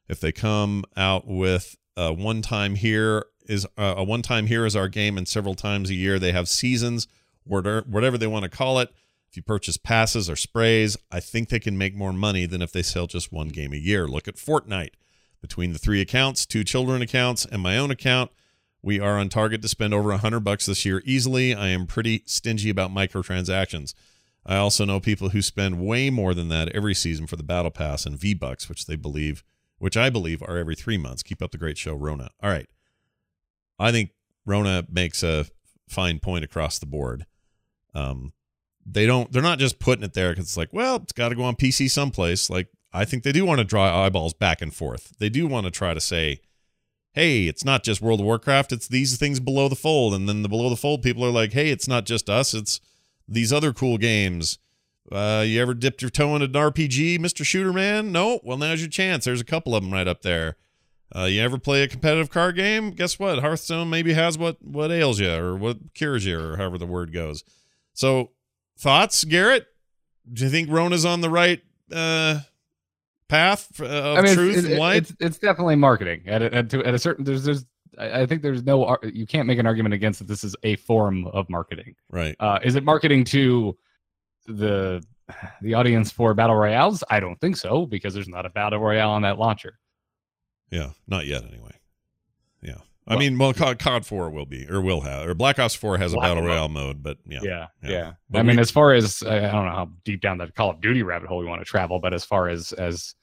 If they come out with a one time here is uh, a one time here is our game, and several times a year they have seasons, whatever whatever they want to call it. If you purchase passes or sprays, I think they can make more money than if they sell just one game a year. Look at Fortnite. Between the three accounts, two children accounts, and my own account, we are on target to spend over a hundred bucks this year easily. I am pretty stingy about microtransactions. I also know people who spend way more than that every season for the battle pass and V bucks, which they believe, which I believe are every three months. Keep up the great show, Rona. All right, I think Rona makes a fine point across the board. Um, they don't. They're not just putting it there because it's like, well, it's got to go on PC someplace. Like I think they do want to draw eyeballs back and forth. They do want to try to say, hey, it's not just World of Warcraft, it's these things below the fold. And then the below the fold people are like, hey, it's not just us, it's these other cool games. Uh, you ever dipped your toe in an RPG, Mr. Shooter Man? No? Well, now's your chance. There's a couple of them right up there. Uh, you ever play a competitive card game? Guess what? Hearthstone maybe has what what ails you or what cures you or however the word goes. So, thoughts, Garrett? Do you think Rona's on the right uh, path uh, of I mean, truth it's, and light? it's it's definitely marketing at a, at, to, at a certain. There's there's I I think there's no you can't make an argument against that. This is a form of marketing. right. Uh, is it marketing to the the audience for battle royales? I don't think so because there's not a battle royale on that launcher. Yeah, not yet anyway. Yeah. I Well- mean, well, COD, COD 4 will be, or will have, or Black Ops 4 has a battle Ops. royale mode, but yeah. Yeah, yeah. yeah. But I mean, as far as I I don't know how deep down that Call of Duty rabbit hole we want to travel, but as far as as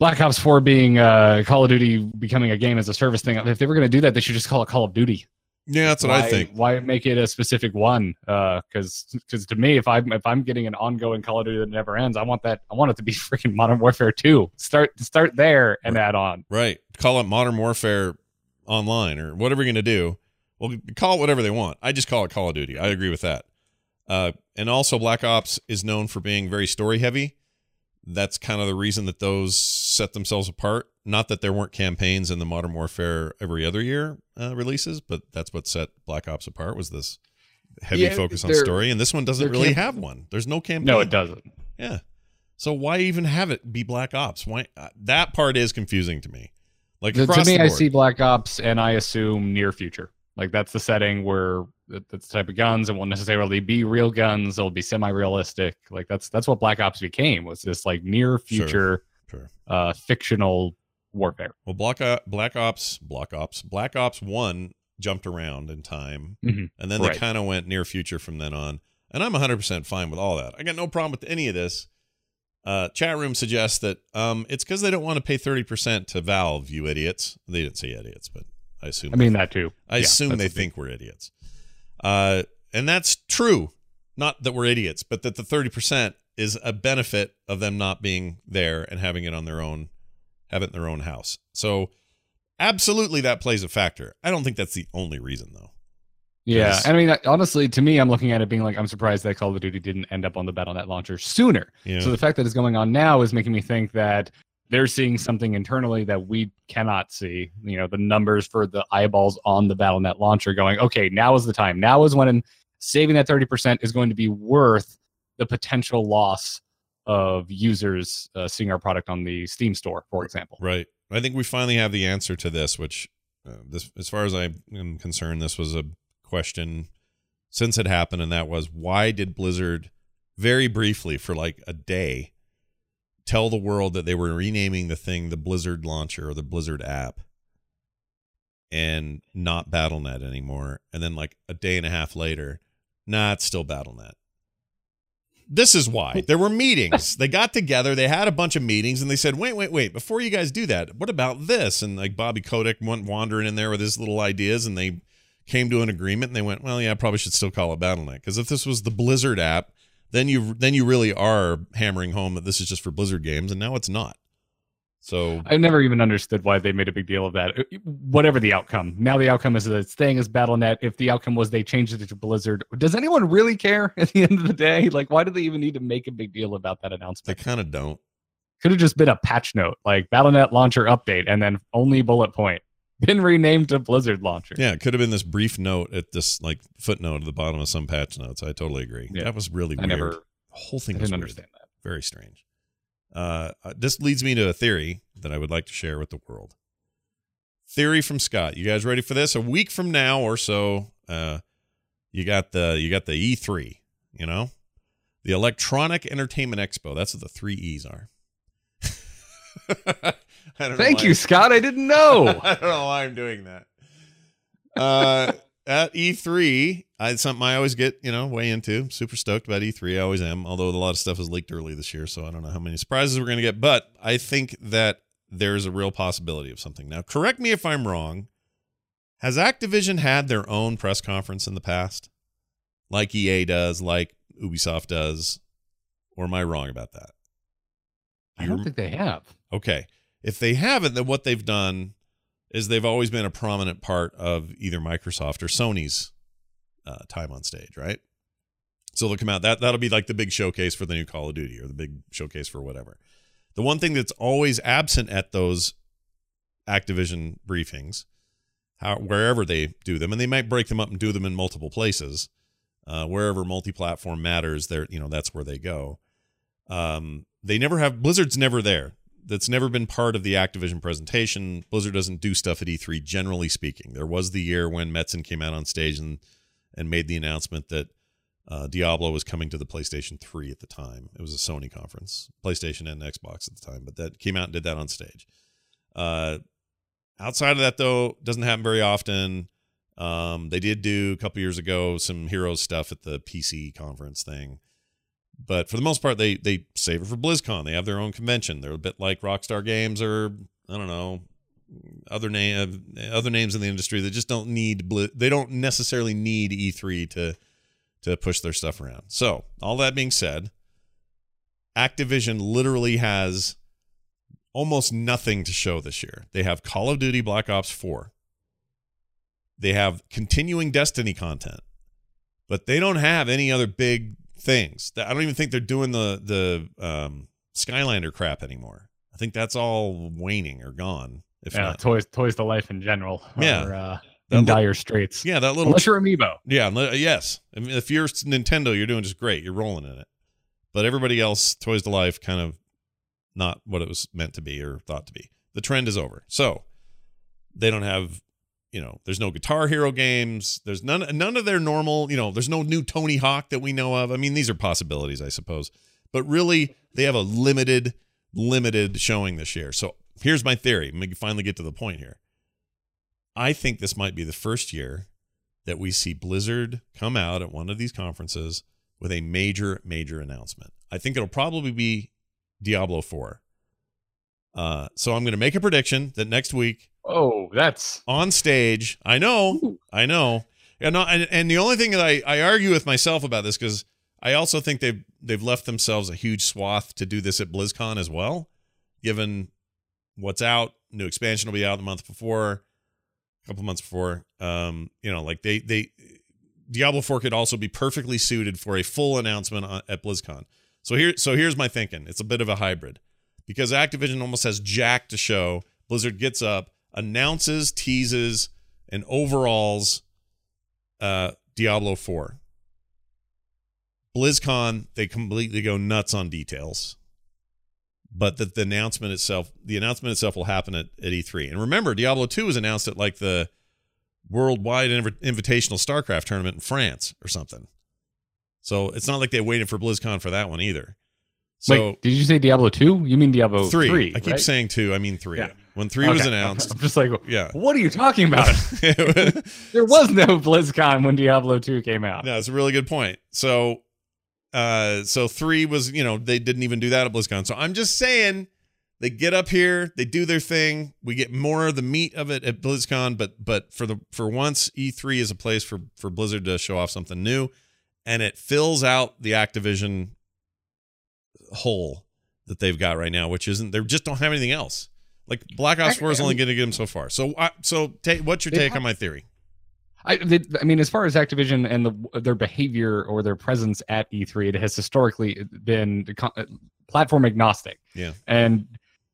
Black Ops 4 being uh, Call of Duty becoming a game as a service thing, if they were going to do that, they should just call it Call of Duty. Yeah, that's what why, I think. Why make it a specific one? Because because to me, if I'm if I'm getting an ongoing Call of Duty that never ends, I want that. I want it to be [laughs] freaking Modern Warfare 2. Start start there and add on. Right. Call it Modern Warfare Online or whatever you're going to do. Well, call it whatever they want. I just call it Call of Duty. I agree with that. Uh, and also, Black Ops is known for being very story heavy. That's kind of the reason that those set themselves apart. Not that there weren't campaigns in the Modern Warfare every other year uh, releases, but that's what set Black Ops apart was this heavy Yeah, focus on story. And this one doesn't really camp- have one. There's no campaign. No, it doesn't. Yeah. So why even have it be Black Ops? Why uh, that part is confusing to me. Like To- me, I see Black Ops and I assume near future. Like that's the setting where that- that's the type of guns. It won't necessarily be real guns. It'll be semi-realistic. Like that's that's what Black Ops became. Was this like near future Sure. uh, fictional warfare? Well, Black O- Black Ops, Black Ops, Black Ops One jumped around in time, Mhm. and then they Right. kind of went near future from then on. And I'm 100 percent fine with all that. I got no problem with any of this. Uh, chat room suggests that um, it's because they don't want to pay 30 percent to Valve. You idiots. They didn't say idiots, but I assume. I mean that too. I Yeah, assume they think we're idiots. Uh, and that's true. Not that we're idiots, but that the 30% is a benefit of them not being there and having it on their own, have it in their own house. So, absolutely, that plays a factor. I don't think that's the only reason, though. Yeah. I mean, honestly, to me, I'm looking at it being like, I'm surprised that Call of Duty didn't end up on the BattleNet launcher sooner. Yeah. So the fact that it's going on now is making me think that they're seeing something internally that we cannot see. You know, the numbers for the eyeballs on the BattleNet launcher going, okay, now is the time. Now is when saving that 30% is going to be worth the potential loss of users uh, seeing our product on the Steam store, for example. Right. I think we finally have the answer to this, which, uh, this, as far as I am concerned, this was a question since it happened, and that was why did Blizzard, very briefly for like a day, tell the world that they were renaming the thing the Blizzard launcher or the Blizzard app, and not BattleNet anymore, and then like a day and a half later, nah, it's still BattleNet. This is why there were meetings. They got together, they had a bunch of meetings, and they said, "Wait, wait, wait! Before you guys do that, what about this?" And like Bobby Kotick went wandering in there with his little ideas, and they came to an agreement. And they went, "Well, yeah, I probably should still call it BattleNet because if this was the Blizzard app, then you then you really are hammering home that this is just for Blizzard games, and now it's not." So I've never even understood why they made a big deal of that. Uh, Whatever the outcome, now the outcome is that it's staying as BattleNet. If the outcome was they changed it to Blizzard, does anyone really care [laughs] at the end of the day? Like, why do they even need to make a big deal about that announcement? they kind of don't. Could have just been a patch note, like BattleNet launcher update, and then only bullet point been renamed to Blizzard launcher. Yeah, it could have been this brief note at this like footnote at the bottom of some patch notes. I totally agree. Yeah. That was really I weird. never, the whole I thing was didn't weird. understand that. Very strange. Uh, uh, this leads me to a theory that I would like to share with the world. Theory from Scott. You guys ready for this? A week from now or so, uh, you got the you got the E3. You know, the Electronic Entertainment Expo. That's what the three E's are. [laughs] [laughs] I don't know Thank you, Scott. I didn't know. [laughs] I don't know why I'm doing that. Uh, at E3, I something I always get, you know, way into. Super stoked about E3. I always am. Although a lot of stuff was leaked early this year, so I don't know how many surprises we're going to get. But I think that there's a real possibility of something. Now, correct me if I'm wrong. Has Activision had their own press conference in the past, like EA does, like Ubisoft does, or am I wrong about that? I don't think they have. Okay. If they haven't, then what they've done is they've always been a prominent part of either Microsoft or Sony's uh, time on stage, right? So they'll come out. That that'll be like the big showcase for the new Call of Duty or the big showcase for whatever. The one thing that's always absent at those Activision briefings, how wherever they do them, and they might break them up and do them in multiple places. Uh, wherever multi-platform matters, there you know that's where they go. Um, they never have Blizzard's never there. That's never been part of the Activision presentation. Blizzard doesn't do stuff at E3, generally speaking. There was the year when Metzen came out on stage and and made the announcement that uh, Diablo was coming to the PlayStation 3 at the time. It was a Sony conference, PlayStation and Xbox at the time, but that came out and did that on stage. Uh, outside of that, though, doesn't happen very often. Um, they did do a couple years ago some Heroes stuff at the PC conference thing, but for the most part, they they save it for BlizzCon. They have their own convention. They're a bit like Rockstar Games or I don't know other name uh, other names in the industry that just don't need they don't necessarily need E3 to to push their stuff around. So, all that being said, Activision literally has almost nothing to show this year. They have Call of Duty Black Ops 4. They have continuing Destiny content. But they don't have any other big things. I don't even think they're doing the the um, Skylander crap anymore. I think that's all waning or gone. If yeah, not. toys toys to life in general. Yeah. Are, uh, in li- dire straits. yeah, that little Unless you're Amiibo. Yeah, yes. I mean, if you're Nintendo, you're doing just great. You're rolling in it. But everybody else, Toys to Life, kind of not what it was meant to be or thought to be. The trend is over. So they don't have, you know, there's no Guitar Hero games. There's none none of their normal, you know, there's no new Tony Hawk that we know of. I mean, these are possibilities, I suppose. But really, they have a limited, limited showing this year. So here's my theory. Let me finally get to the point here. I think this might be the first year that we see Blizzard come out at one of these conferences with a major, major announcement. I think it'll probably be Diablo 4. Uh, so I'm going to make a prediction that next week Oh, that's on stage, I know, Ooh. I know, and, and and the only thing that I, I argue with myself about this because I also think they've they've left themselves a huge swath to do this at BlizzCon as well, given what's out. New expansion will be out the month before, a couple months before. Um, you know, like they they Diablo 4 could also be perfectly suited for a full announcement at BlizzCon. So here so here's my thinking. It's a bit of a hybrid because Activision almost has jack to show. Blizzard gets up, announces, teases, and overalls uh, Diablo 4. BlizzCon, they completely go nuts on details. But the, the announcement itself, the announcement itself will happen at, at E3. And remember, Diablo 2 was announced at like the worldwide Inv- invitational StarCraft tournament in France or something. So it's not like they waited for BlizzCon for that one either. So wait. Did you say Diablo two? You mean Diablo three. three? I keep right? saying two. I mean three. Yeah. When three was announced, [laughs] I'm just like, yeah. what are you talking about? [laughs] [laughs] there was no BlizzCon when Diablo two came out. No, it's a really good point. So, uh, so three was, you know, they didn't even do that at BlizzCon. So I'm just saying, they get up here, they do their thing. We get more of the meat of it at BlizzCon, but but for the for once, E3 is a place for for Blizzard to show off something new, and it fills out the Activision hole that they've got right now, which isn't they just don't have anything else. Like Black Ops 4 is only going to get them so far. So, uh, so ta- what's your take have- on my theory? I, they, I mean, as far as Activision and the, their behavior or their presence at E3, it has historically been platform agnostic. Yeah. And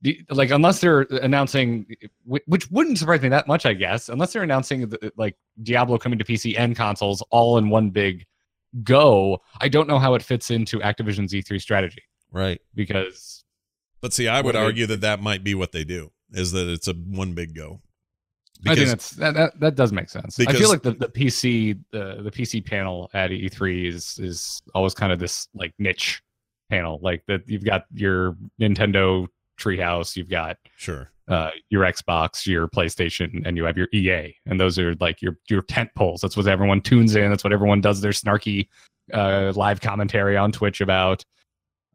the, like, unless they're announcing, which wouldn't surprise me that much, I guess, unless they're announcing the, like Diablo coming to PC and consoles all in one big go, I don't know how it fits into Activision's E3 strategy Right. because But see, I would What they- argue that that might be what they do. Is that it's a one big go? I think that's that, that that does make sense. I feel like the, the PC the the PC panel at E3 is is always kind of this like niche panel. Like that you've got your Nintendo Treehouse, you've got sure. uh, your Xbox, your PlayStation, and you have your EA, and those are like your your tent poles. That's what everyone tunes in. That's what everyone does their snarky uh, live commentary on Twitch about.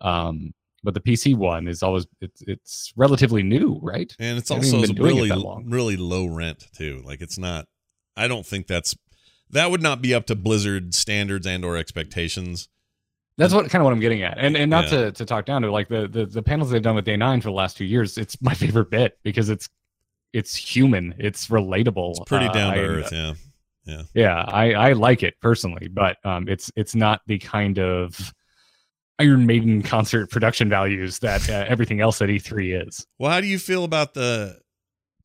Um, but the PC one is always it's it's relatively new, right? And it's also been it really really low rent too. Like it's not. I don't think that's that would not be up to Blizzard standards and or expectations. That's what kind of what I'm getting at, and and not Yeah. to to talk down to like the, the the panels they've done with Day Nine for the last two years. It's my [laughs] favorite bit because it's it's human, it's relatable, It's pretty Uh, down to I- earth. Yeah. Yeah, I I like it personally, but um, it's it's not the kind of Iron Maiden concert production values that uh, everything else at E3 is. Well, how do you feel about the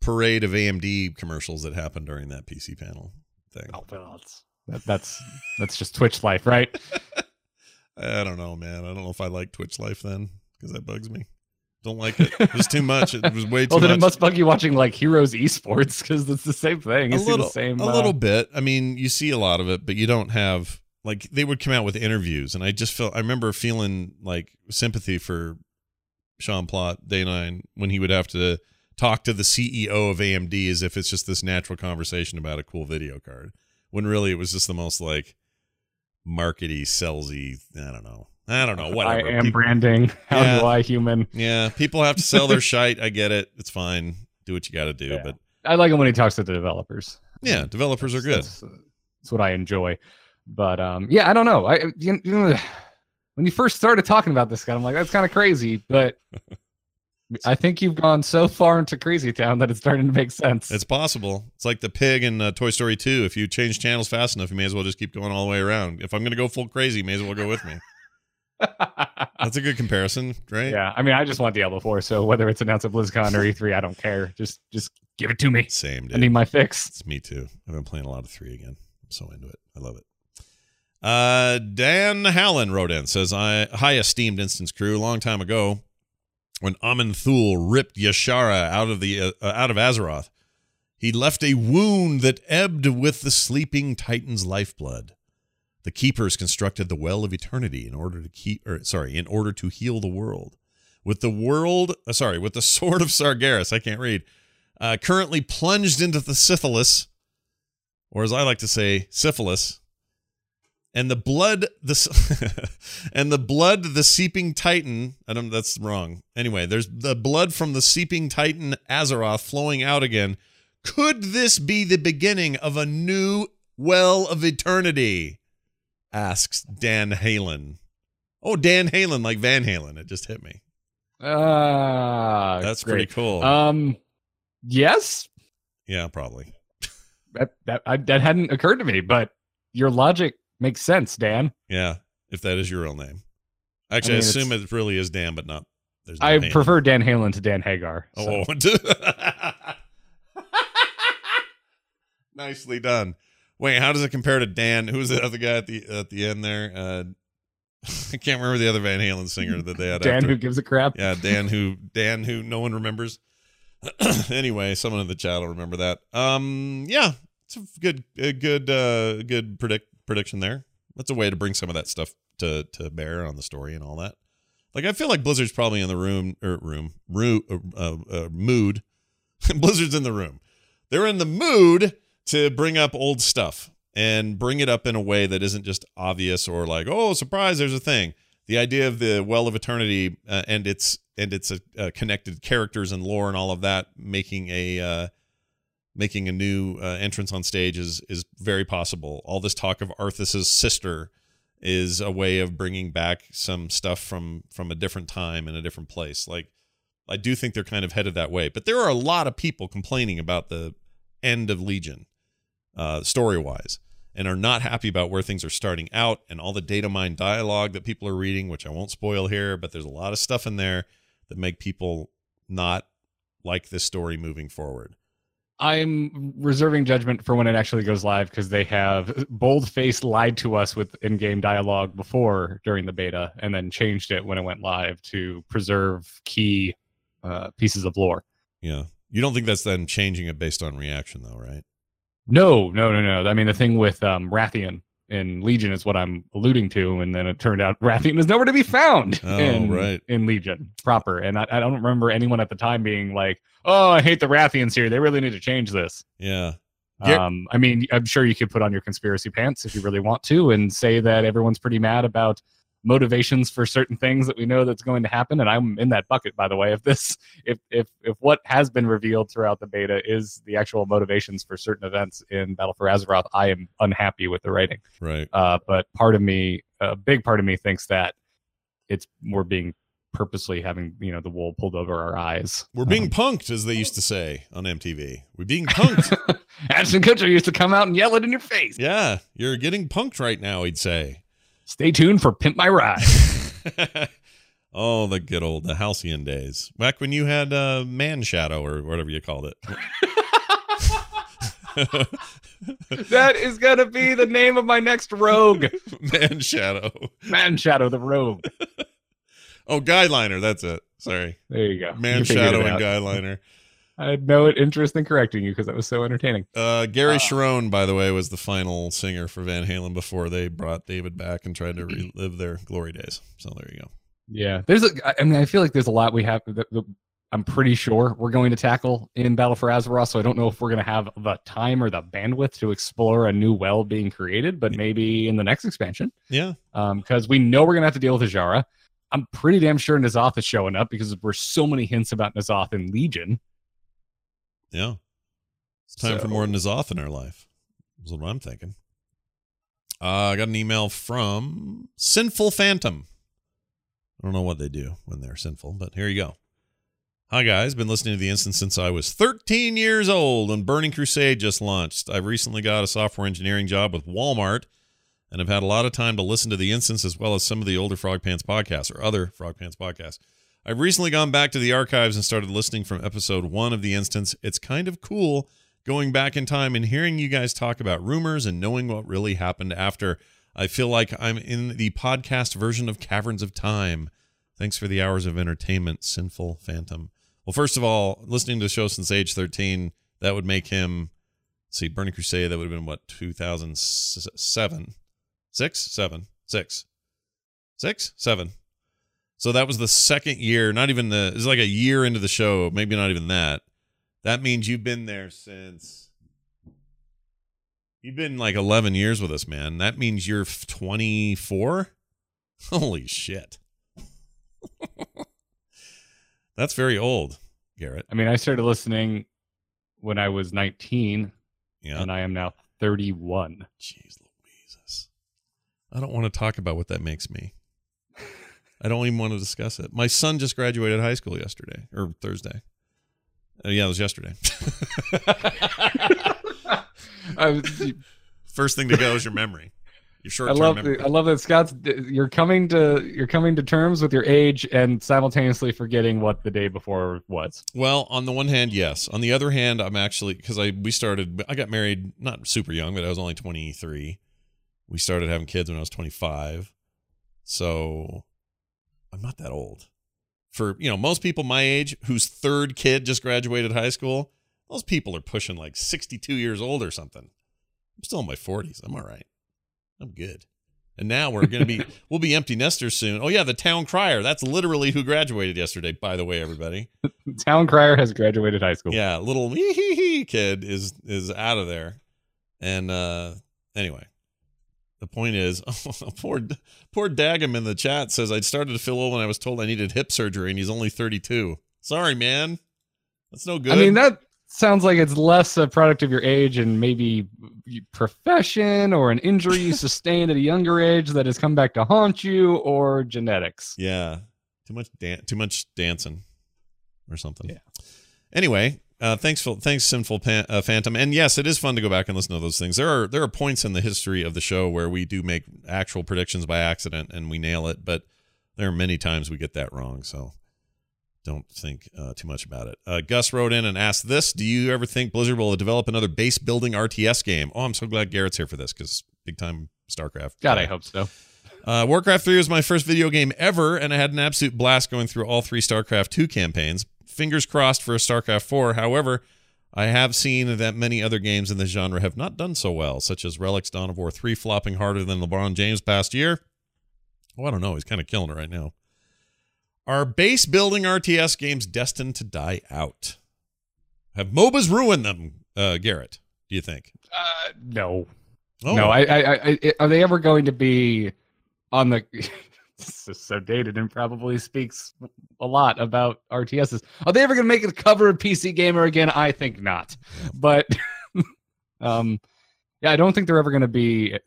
parade of AMD commercials that happened during that PC panel thing. Oh, well, that's that, that's that's just Twitch life, right? [laughs] I don't know, man. I don't know if I like Twitch life then because that bugs me. Don't like it. It was too much. It was way [laughs] too well, then much. it must bug you watching like Heroes Esports because it's the same thing. You a see little, the same. a uh, little bit. I mean, you see a lot of it, but you don't have like they would come out with interviews, and I just felt I remember feeling like sympathy for Sean Plott Day Nine when he would have to talk to the CEO of AMD as if it's just this natural conversation about a cool video card, when really it was just the most like markety, salesy. I don't know. I don't know. Whatever. I am Peop- branding. [laughs] How Yeah. do I human? yeah, people have to sell their [laughs] shite. I get it. It's fine. Do what you got to do. Yeah. But I like him when he talks to the developers. yeah, developers are good. That's, that's what I enjoy. But um, yeah, I don't know. I [sighs] you, know, when you first started talking about this guy, I'm like, that's kind of crazy. But [laughs] I think you've gone so far into Crazy Town that it's starting to make sense. It's possible. It's like the pig in uh, Toy Story 2. If you change channels fast enough, you may as well just keep going all the way around. If I'm going to go full crazy, you may as well go with me. [laughs] That's a good comparison, right? yeah, I mean, I just want Diablo 4. So whether it's announced at BlizzCon or E3, I don't care. Just just give it to me. Same, I need my fix. It's me too. I've been playing a lot of 3 again. I'm so into it. I love it. Uh, Dan Halen wrote in, says, I, Hi, esteemed instance crew. Long time ago, when Aman'Thul ripped Y'Shaarj out of, the, uh, out of Azeroth, he left a wound that ebbed with the sleeping Titan's lifeblood. The keepers constructed the well of eternity in order to keep, or sorry, in order to heal the world. With the world, uh, sorry, with the [laughs] sword of Sargeras, I can't read, uh, currently plunged into the Silithus, or as I like to say, syphilis, and the blood, the [laughs] and the blood, the seeping Titan. I don't. That's wrong. Anyway, there's the blood from the seeping Titan Azeroth flowing out again. Could this be the beginning of a new well of eternity? Asks Dan Halen. Oh, Dan Halen, like Van Halen. It just hit me. Ah, That's great. pretty cool. Um, yes, yeah, probably. that that I, that hadn't occurred to me, but your logic makes sense, Dan. Yeah, if that is your real name. Actually, I, mean, assume it really is Dan, but not. There's no I Halen. prefer Dan Halen to Dan Hagar. so- Oh, [laughs] [laughs] nicely done. Wait, how does it compare to Dan? Who's the other guy at the at the end there? Uh, [laughs] I can't remember the other Van Halen singer that they had. Dan after. who gives a crap. yeah, Dan who Dan who no one remembers. [clears throat] anyway, someone in the chat will remember that. Um, yeah, it's a good, a good, uh, good predict prediction there. That's a way to bring some of that stuff to to bear on the story and all that. Like I feel like Blizzard's probably in the room or room, room uh, uh, mood. [laughs] Blizzard's in the room. They're in the mood to bring up old stuff and bring it up in a way that isn't just obvious or like, oh, surprise, there's a thing. The idea of the Well of Eternity uh, and its and its uh, uh, connected characters and lore and all of that making a uh, making a new uh, entrance on stage is is very possible. All this talk of Arthas's sister is a way of bringing back some stuff from from a different time and a different place. Like I do think they're kind of headed that way, but there are a lot of people complaining about the end of Legion, uh, story wise, and are not happy about where things are starting out and all the data mine dialogue that people are reading, which I won't spoil here, but there's a lot of stuff in there that make people not like this story moving forward. I'm reserving judgment for when it actually goes live because they have bold faced lied to us with in game dialogue before during the beta and then changed it when it went live to preserve key uh, pieces of lore. Yeah. You don't think that's then changing it based on reaction though, right? No, no, no, no. I mean, the thing with um, Rathian in Legion is what I'm alluding to, and then it turned out [laughs] Rathian is nowhere to be found Oh, in, right. in Legion proper. And I, I don't remember anyone at the time being like, "Oh, I hate the Rathians here. They really need to change this." Yeah. Um, I mean, I'm sure you could put on your conspiracy pants if you really want to, and say that everyone's pretty mad about motivations for certain things that we know that's going to happen. And I'm in that bucket, by the way. If this, if if if what has been revealed throughout the beta is the actual motivations for certain events in Battle for Azeroth, I am unhappy with the writing. Right. Uh, but part of me, a big part of me, thinks that it's we're being purposely having you know the wool pulled over our eyes. We're being punked, as they used to say on MTV. We're being punked. [laughs] Ashton Kutcher used to come out and yell it in your face. yeah. You're getting punked right now, he'd say. Stay tuned for Pimp My Ride. [laughs] Oh, the good old the halcyon days. Back when you had uh, Man Shadow or whatever you called it. [laughs] that is gonna be the name of my next rogue. [laughs] Man Shadow. Man Shadow the rogue. Oh, Guyliner. That's it. Sorry. There you go. Man You Shadow and. Guyliner. I had no interest in correcting you because that was so entertaining. Uh, Gary Uh, Cherone, by the way, was the final singer for Van Halen before they brought David back and tried to [clears throat] relive their glory days. So there you go. Yeah, there's a. I mean, I feel like there's a lot we have. That, that I'm pretty sure we're going to tackle in Battle for Azeroth. So I don't know if we're going to have the time or the bandwidth to explore a new well being created, but maybe in the next expansion, Yeah. because we know we're going to have to deal with Azshara. I'm pretty damn sure N'Zoth is showing up because there's so many hints about N'Zoth in Legion. Yeah. It's time for So- more N'Zoth in our life. Is what I'm thinking. Uh, I got an email from Sinful Phantom. I don't know what they do when they're sinful, but here you go. Hi guys, been listening to the instance since I was 13 years old and Burning Crusade just launched. I've recently got a software engineering job with Walmart and I've had a lot of time to listen to the instance as well as some of the older Frog Pants podcasts or other Frog Pants podcasts. I've recently gone back to the archives and started listening from episode one of the instance. It's kind of cool going back in time and hearing you guys talk about rumors and knowing what really happened after. I feel like I'm in the podcast version of Caverns of Time. Thanks for the hours of entertainment, Sinful Phantom. Well, first of all, listening to the show since age 13, that would make him, see, Burning Crusade, that would have been what, 2007? Six? Seven? Six? Six? Seven? So that was the second year, not even the, it's like a year into the show, maybe not even that. That means you've been there since, you've been like 11 years with us, man. That means you're 24? [laughs] Holy shit. [laughs] That's very old, Garrett. I mean, I started listening when I was 19, Yeah. and I am now 31. Jeez Louises. I don't want to talk about what that makes me. I don't even want to discuss it. My son just graduated high school yesterday or Thursday. Uh, yeah, it was yesterday. [laughs] [laughs] First thing to go is your memory. Your short-term love memory. I love that Scott's you're coming to you're coming to terms with your age and simultaneously forgetting what the day before was. Well, on the one hand, yes. On the other hand, I'm actually because I we started. I got married not super young, but I was only 23. We started having kids when I was 25, so I'm not that old. For you know, most people my age whose third kid just graduated high school, those people are pushing like 62 years old or something. I'm still in my 40s. I'm all right. I'm good. And now we're gonna be [laughs] we'll be empty nesters soon. Oh yeah, the town crier. That's literally who graduated yesterday. By the way, everybody. [laughs] Town crier has graduated high school. Yeah, little hee hee hee kid is is out of there. And uh anyway, the point is, [laughs] poor poor Dagum in the chat says I started to feel old when I was told I needed hip surgery, and he's only 32. Sorry, man. That's no good. I mean that sounds like it's less a product of your age and maybe profession or an injury you [laughs] sustained at a younger age that has come back to haunt you or genetics. yeah, too much dan- too much dancing or something. Yeah. Anyway, uh, thanks for thanks sinful Pan- uh, phantom and yes it is fun to go back and listen to those things there are there are points in the history of the show where we do make actual predictions by accident and we nail it but there are many times we get that wrong so don't think uh, too much about it uh, gus wrote in and asked this do you ever think blizzard will develop another base building rts game oh i'm so glad garrett's here for this because big time starcraft God, I hope so. uh, Warcraft 3 was my first video game ever, and I had an absolute blast going through all three StarCraft 2 campaigns. Fingers crossed for a StarCraft 4. However, I have seen that many other games in the genre have not done so well, such as Relics Dawn of War 3 flopping harder than LeBron James past year. Oh, I don't know. He's kind of killing it right now. Are base building RTS games destined to die out? Have MOBAs ruined them, uh, Garrett? Do you think? Uh, no. Oh, No, I, I, I, I, are they ever going to be on the? [laughs] is so dated and probably speaks a lot about RTSs. Are they ever going to make the cover of PC Gamer again? I think not. But, [laughs] um, yeah, I don't think they're ever going to be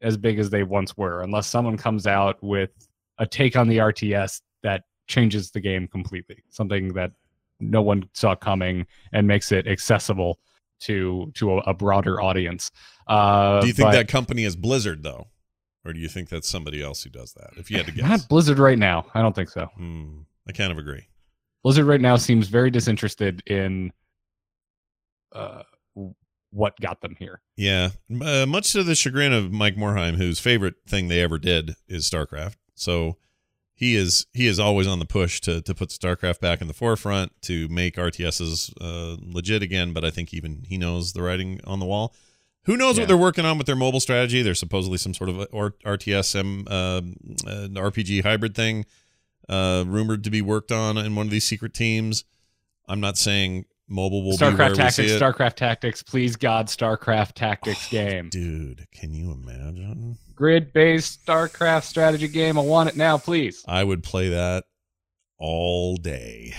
as big as they once were, unless someone comes out with a take on the RTS that changes the game completely. Something that no one saw coming and makes it accessible to to a, a broader audience. Uh, do you think but- that company is Blizzard, though? Or do you think that's somebody else who does that? If you had to [sighs] guess, Not Blizzard right now. I don't think so. Hmm, I kind of agree. Blizzard right now seems very disinterested in uh, what got them here. Yeah, uh, much to the chagrin of Mike Morhaime, whose favorite thing they ever did is StarCraft. So he is he is always on the push to to put StarCraft back in the forefront to make RTSs uh, legit again. But I think even he knows the writing on the wall. Who knows Yeah. what they're working on with their mobile strategy? There's supposedly some sort of RTS um, uh, RPG hybrid thing uh, rumored to be worked on in one of these secret teams. I'm not saying mobile will StarCraft Tactics. StarCraft Tactics, please God, StarCraft Tactics [sighs] game. Dude, can you imagine? Grid based StarCraft strategy game. I want it now, please. I would play that all day.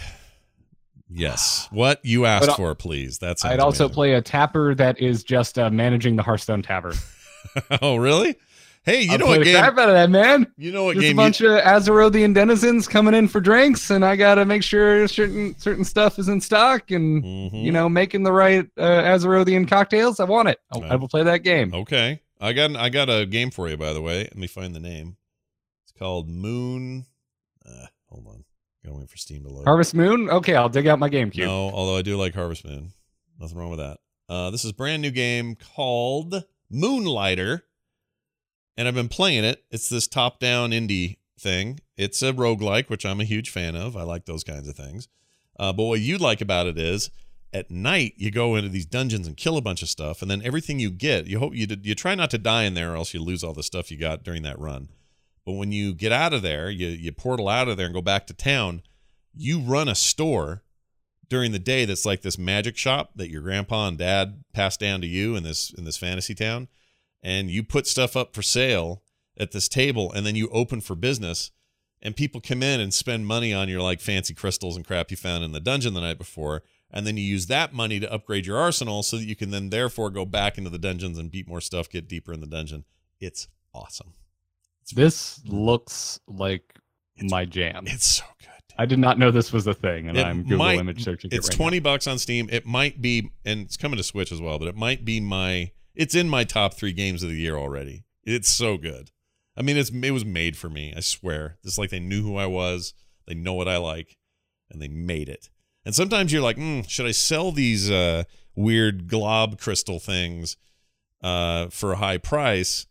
Yes. What you asked But for, please. That's. I'd also amazing. play a tapper that is just uh, managing the Hearthstone Tavern. [laughs] oh, really? Hey, you I'd know play what game? crap out of that, man. You know what Just a bunch You, of Azerothian denizens coming in for drinks, and I gotta make sure certain certain stuff is in stock, and Mhm. you know, making the right uh, Azerothian cocktails. I want it. I, I will play that game. Okay. I got I got a game for you, by the way. Let me find the name. It's called Moon. Uh, hold on. Gotta wait for Steam to load. Harvest Moon. Okay, I'll dig out my GameCube. No, although I do like Harvest Moon. Nothing wrong with that. Uh, this is a brand new game called Moonlighter, and I've been playing it. It's this top-down indie thing. It's a roguelike, which I'm a huge fan of. I like those kinds of things. Uh, but what you'd like about it is at night you go into these dungeons and kill a bunch of stuff, and then everything you get, you hope you you try not to die in there, or else you lose all the stuff you got during that run. But when you get out of there, you you portal out of there and go back to town. You run a store during the day that's like this magic shop that your grandpa and dad passed down to you in this in this fantasy town and you put stuff up for sale at this table and then you open for business and people come in and spend money on your like fancy crystals and crap you found in the dungeon the night before and then you use that money to upgrade your arsenal so that you can then therefore go back into the dungeons and beat more stuff get deeper in the dungeon it's awesome This looks like It's- my jam. it's so good I did not know this was a thing, and It I'm Google might- image searching. it's it right 20 bucks on steam. It might be and it's coming to switch as well but it might be my it's in my top three games of the year already. It's so good. I mean it's it was made for me i swear. It's like they knew who i was they know what i like and they made it. And sometimes you're like mm, should i sell these uh weird glob crystal things uh for a high price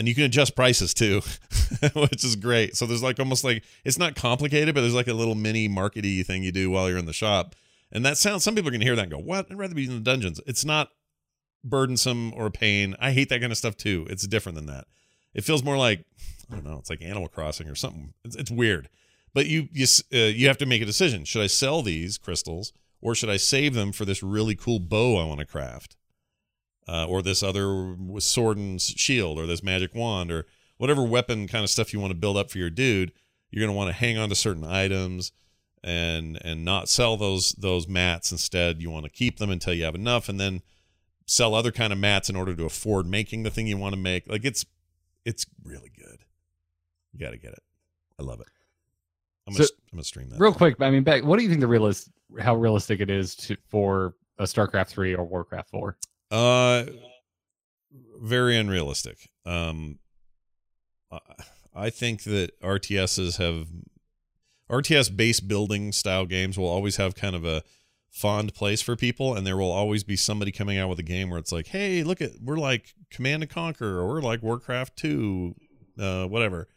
and you can adjust prices too [laughs] which is great. So there's like almost like it's not complicated but there's like a little mini markety thing you do while you're in the shop. And that sounds some people are to hear that and go what? I'd rather be in the dungeons. It's not burdensome or a pain. I hate that kind of stuff too. It's different than that. It feels more like i don't know it's like animal crossing or something. It's, it's weird. But you you uh, you have to make a decision. Should i sell these crystals or should i save them for this really cool bow i want to craft uh, or this other sword and shield or this magic wand or whatever weapon kind of stuff you want to build up for your dude you're going to want to hang on to certain items and and not sell those those mats. Instead you want to keep them until you have enough and then sell other kind of mats in order to afford making the thing you want to make. Like it's it's really good. You got to get it. I love it. I'm gonna, I'm gonna stream that. Real quick, I mean, back, what do you think the realist, how realistic it is to for a StarCraft three or Warcraft four? Uh, very unrealistic. Um, I- think that RTSs have RTS base building style games will always have kind of a fond place for people, and there will always be somebody coming out with a game where it's like, hey, look at we're like Command and Conquer, or we're like Warcraft two, uh, whatever.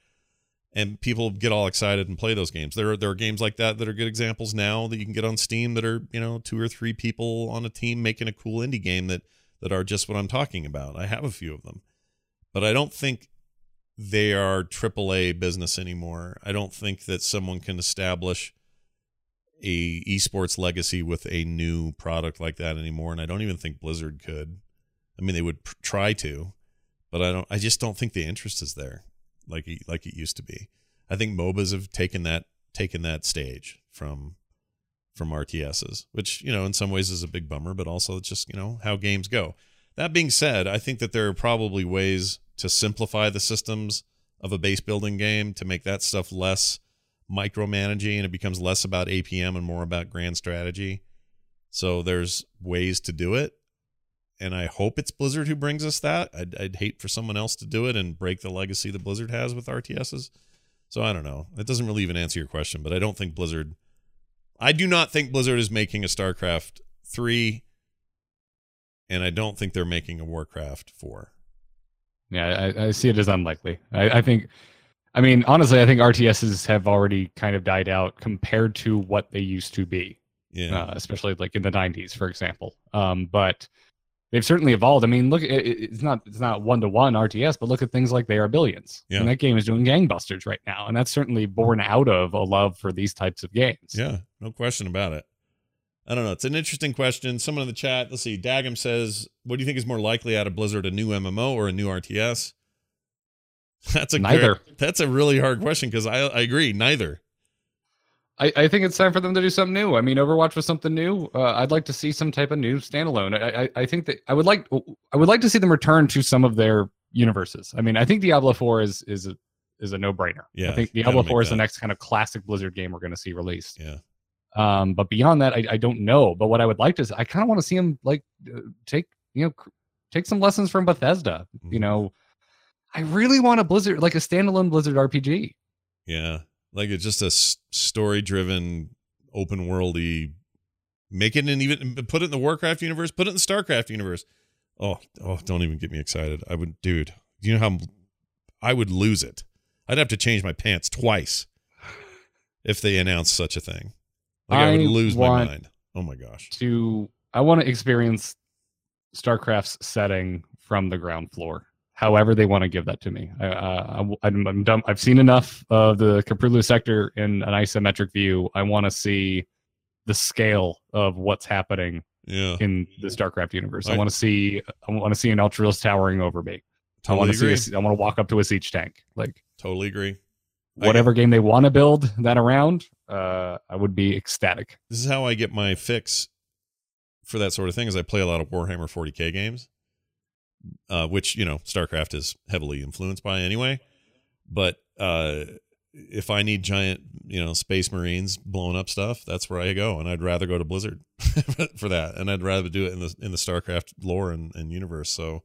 And people get all excited and play those games. There are there are games like that that are good examples now that you can get on Steam that are you know two or three people on a team making a cool indie game that that are just what I'm talking about. I have a few of them, but I don't think they are AAA business anymore. I don't think that someone can establish a esports legacy with a new product like that anymore, and I don't even think Blizzard could. I mean, they would pr- try to, but I don't. I just don't think the interest is there like it, like it used to be. I think MOBAs have taken that taken that stage from from RTSs, which you know in some ways is a big bummer, but also it's just you know how games go. That being said, I think that there are probably ways to simplify the systems of a base building game to make that stuff less micromanaging and it becomes less about APM and more about grand strategy. So there's ways to do it. and I hope it's Blizzard who brings us that. I'd, I'd hate for someone else to do it and break the legacy that Blizzard has with RTSs. So I don't know. It doesn't really even answer your question, but I don't think Blizzard. I do not think Blizzard is making a StarCraft three, and I don't think they're making a Warcraft four. Yeah, I, I see it as unlikely. I, I think, I mean, honestly, I think RTSs have already kind of died out compared to what they used to be, Yeah, uh, especially like in the '90s, for example. Um, but they've certainly evolved. I mean, look, it, it- it's not it's not one to one RTS, but look at things like They Are Billions, Yeah. and that game is doing gangbusters right now, and that's certainly born mm. out of a love for these types of games. yeah, no question about it. I don't know. It's an interesting question. Someone in the chat, let's see. Dagam says, "What do you think is more likely out of Blizzard, a new MMO or a new RTS?" [laughs] That's a Neither. that's a really hard question because I I agree. Neither. I, I think it's time for them to do something new. I mean, Overwatch was something new. Uh, I'd like to see some type of new standalone. I, I, I think that I would like I would like to see them return to some of their universes. I mean, I think Diablo Four is is a is a no brainer. Yeah, I think Diablo Four is the next kind of classic Blizzard game we're going to see released. Yeah. Um, but beyond that, I, I don't know. But what I would like to, I kind of want to see them like uh, take you know take some lessons from Bethesda. You Mhm. know, I really want a Blizzard like a standalone Blizzard RPG. Yeah, like it's just a story driven, open worldy. Make it an even put it in the Warcraft universe. Put it in the Starcraft universe. Oh, oh, don't even get me excited. I would, dude. Do you know how I would lose it? I'd have to change my pants twice if they announced such a thing. Like I, would lose my mind. Oh my gosh. to I want to experience StarCraft's setting from the ground floor. However, they want to give that to me. I, uh, I, am I'm done. I've seen enough of the Koprulu sector in an isometric view. I want to see the scale of what's happening Yeah, in the StarCraft universe. I Right. want to see. I want to see an Ultralisk towering over me. I want to see. A, I want to walk up to a siege tank. Like totally agree. I whatever game they want to build that around, uh, I would be ecstatic. this is how I get my fix for that sort of thing. Is I play a lot of Warhammer 40k games, uh, which you know StarCraft is heavily influenced by anyway. But uh, if I need giant, you know, space marines blowing up stuff, that's where I go, and I'd rather go to Blizzard [laughs] for that, and I'd rather do it in the in the StarCraft lore and, and universe. So,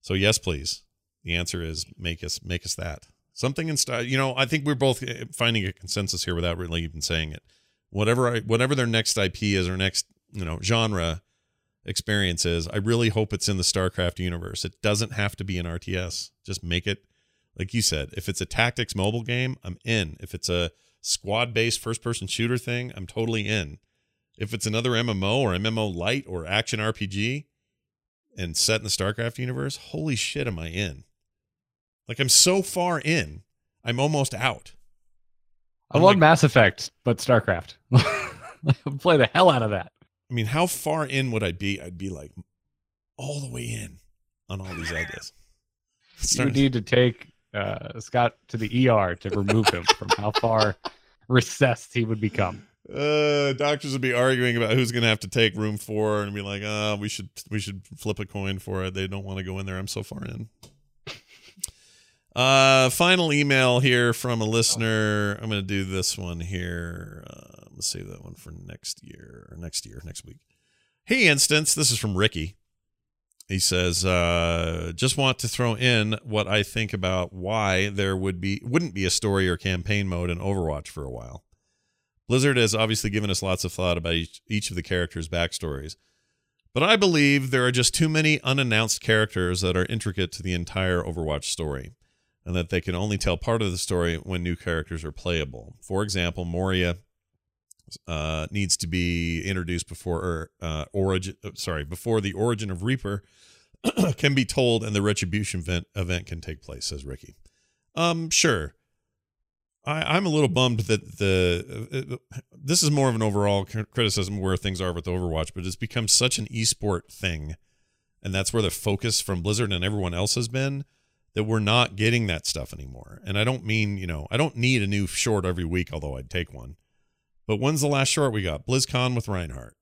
so yes, please. The answer is make us make us that something in. You know, I think we're both uh, finding a consensus here without really even saying it whatever I, whatever their next IP is or next you know genre experience is, I really hope it's in the StarCraft universe. It doesn't have to be an RTS. Just make it like you said. If it's a tactics mobile game, I'm in. If it's a squad based first person shooter thing, I'm totally in. If it's another MMO or MMO light or action RPG and set in the StarCraft universe, holy shit, am I in? Like I'm so far in, I'm almost out. I love like- Mass Effect, but StarCraft. [laughs] Play the hell out of that. I mean, how far in would I be? I'd be like all the way in on all these ideas. [laughs] You Starting- would need to take uh, Scott to the ER to remove him from how far [laughs] recessed he would become. uh, doctors would be arguing about who's going to have to take room four, and be like, "Uh, we should we should flip a coin for it." They don't want to go in there. I'm so far in. Uh, final email here from a listener. I'm going to do this one here. Uh, let's save that one for next year or next year, next week. Hey, instance. This is from Ricky. He says, uh, "Just want to throw in what I think about why there would be wouldn't be a story or campaign mode in Overwatch for a while. Blizzard has obviously given us lots of thought about each, each of the characters' backstories, but I believe there are just too many unannounced characters that are intricate to the entire Overwatch story, and that they can only tell part of the story when new characters are playable. For example, Moira uh, needs to be introduced before or, uh, origin. uh, Sorry, before the origin of Reaper [clears throat] can be told, and the Retribution event event can take place. Says Ricky. Um, sure. I, I'm a little bummed that the uh, this is more of an overall cr- criticism where things are with Overwatch, but it's become such an esport thing, and that's where the focus from Blizzard and everyone else has been that we're not getting that stuff anymore. And I don't mean you know I don't need a new short every week, although I'd take one. But when's the last short we got? BlizzCon with Reinhardt.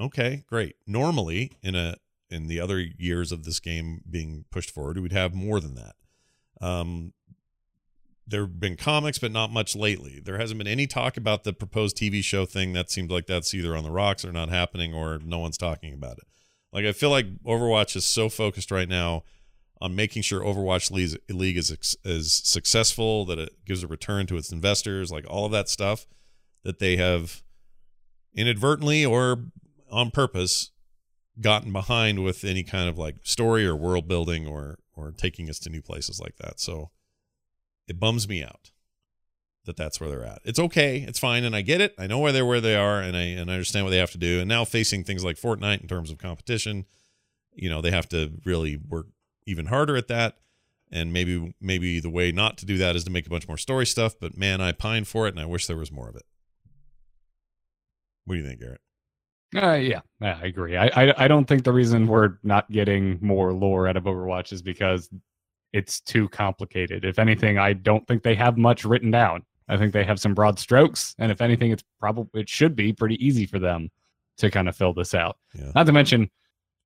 Okay, great. Normally, in a in the other years of this game being pushed forward, we'd have more than that. Um, there have been comics, but not much lately. There hasn't been any talk about the proposed TV show thing. That seems like that's either on the rocks or not happening, or no one's talking about it. Like I feel like Overwatch is so focused right now on making sure Overwatch League, is is successful, that it gives a return to its investors, like all of that stuff, that they have inadvertently or on purpose gotten behind with any kind of like story or world building or or taking us to new places like that. So it bums me out that that's where they're at. It's okay, it's fine, and I get it. I know where they're where they are, and I and I understand what they have to do. And now facing things like Fortnite in terms of competition, you know, they have to really work even harder at that. And maybe maybe the way not to do that is to make a bunch more story stuff. But man, I pine for it, and I wish there was more of it. What do you think, Garrett? Uh, yeah, yeah, I agree. I, I I don't think the reason we're not getting more lore out of Overwatch is because it's too complicated. If anything, I don't think they have much written down. I think they have some broad strokes, and if anything, it's probably it should be pretty easy for them to kind of fill this out. Yeah. Not to mention,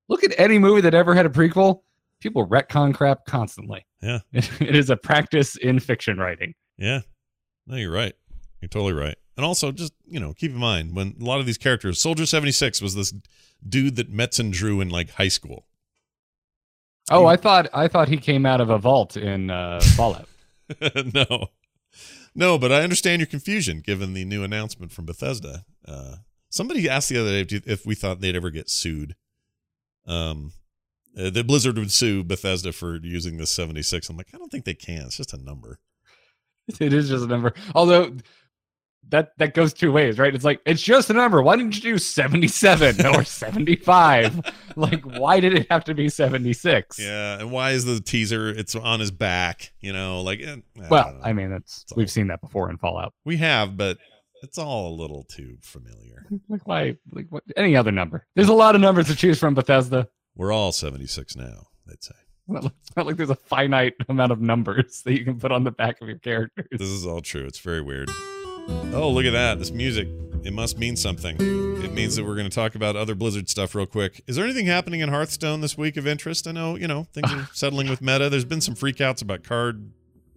look at any movie that ever had a prequel. People retcon crap constantly. Yeah. [laughs] it is a practice in fiction writing. Yeah. No, you're right. You're totally right. And also, just you know, keep in mind when a lot of these characters, Soldier seventy six was this dude that Metzen drew in like high school. Oh, I thought I thought he came out of a vault in uh, Fallout. [laughs] no, no, but I understand your confusion given the new announcement from Bethesda. Uh, somebody asked the other day if, we thought they'd ever get sued. Um, uh, that Blizzard would sue Bethesda for using this 76. I'm like, I don't think they can. It's just a number. [laughs] it is just a number. Although that that goes two ways, right? It's like it's just a number. Why didn't you do 77 [laughs] or 75? like why did it have to be 76? Yeah, and why is the teaser? It's on his back, you know. Like, eh, I Well. I mean, that's It's we've all- seen that before in Fallout. we have, but it's all a little too familiar. [laughs] Like why? Like what? Any other number? There's a lot of numbers to choose from. Bethesda. We're all 76 now. They'd say. [laughs] It's not like there's a finite amount of numbers that you can put on the back of your characters. This is all true. It's very weird. Oh, look at that. This music. It must mean something. It means that we're going to talk about other Blizzard stuff real quick. Is there anything happening in Hearthstone this week of interest? I know, you know, things are [sighs] settling with meta. There's been some freakouts about card,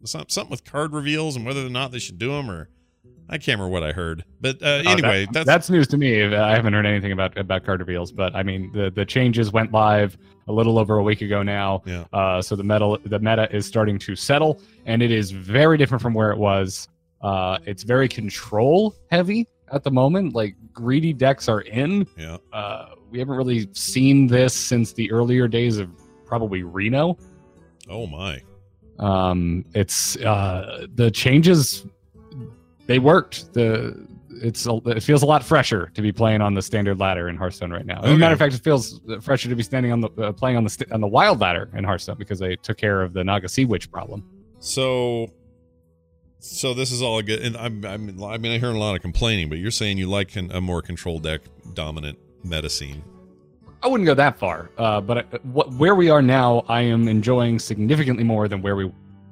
something with card reveals and whether or not they should do them or I can't remember what I heard. But uh, Oh, anyway, that- that's, that's news to me. I haven't heard anything about about card reveals, but I mean the the changes went live a little over a week ago now. Yeah. Uh, so the meta the meta is starting to settle, and it is very different from where it was. Uh, it's very control heavy at the moment. Like greedy decks are in. yeah. Uh, we haven't really seen this since the earlier days of probably Reno. Oh my. Um, it's uh, the changes. They worked. The it's a, it feels a lot fresher to be playing on the standard ladder in Hearthstone right now. As a matter of fact, it feels fresher to be standing on the uh, playing on the st- on the wild ladder in Hearthstone because they took care of the Naga Sea Witch problem. So, so this is all good. And I'm, I'm, I mean, I hear a lot of complaining, but you're saying you like an, a more control deck dominant meta scene. I wouldn't go that far, uh, but uh, what, where we are now, I am enjoying significantly more than where we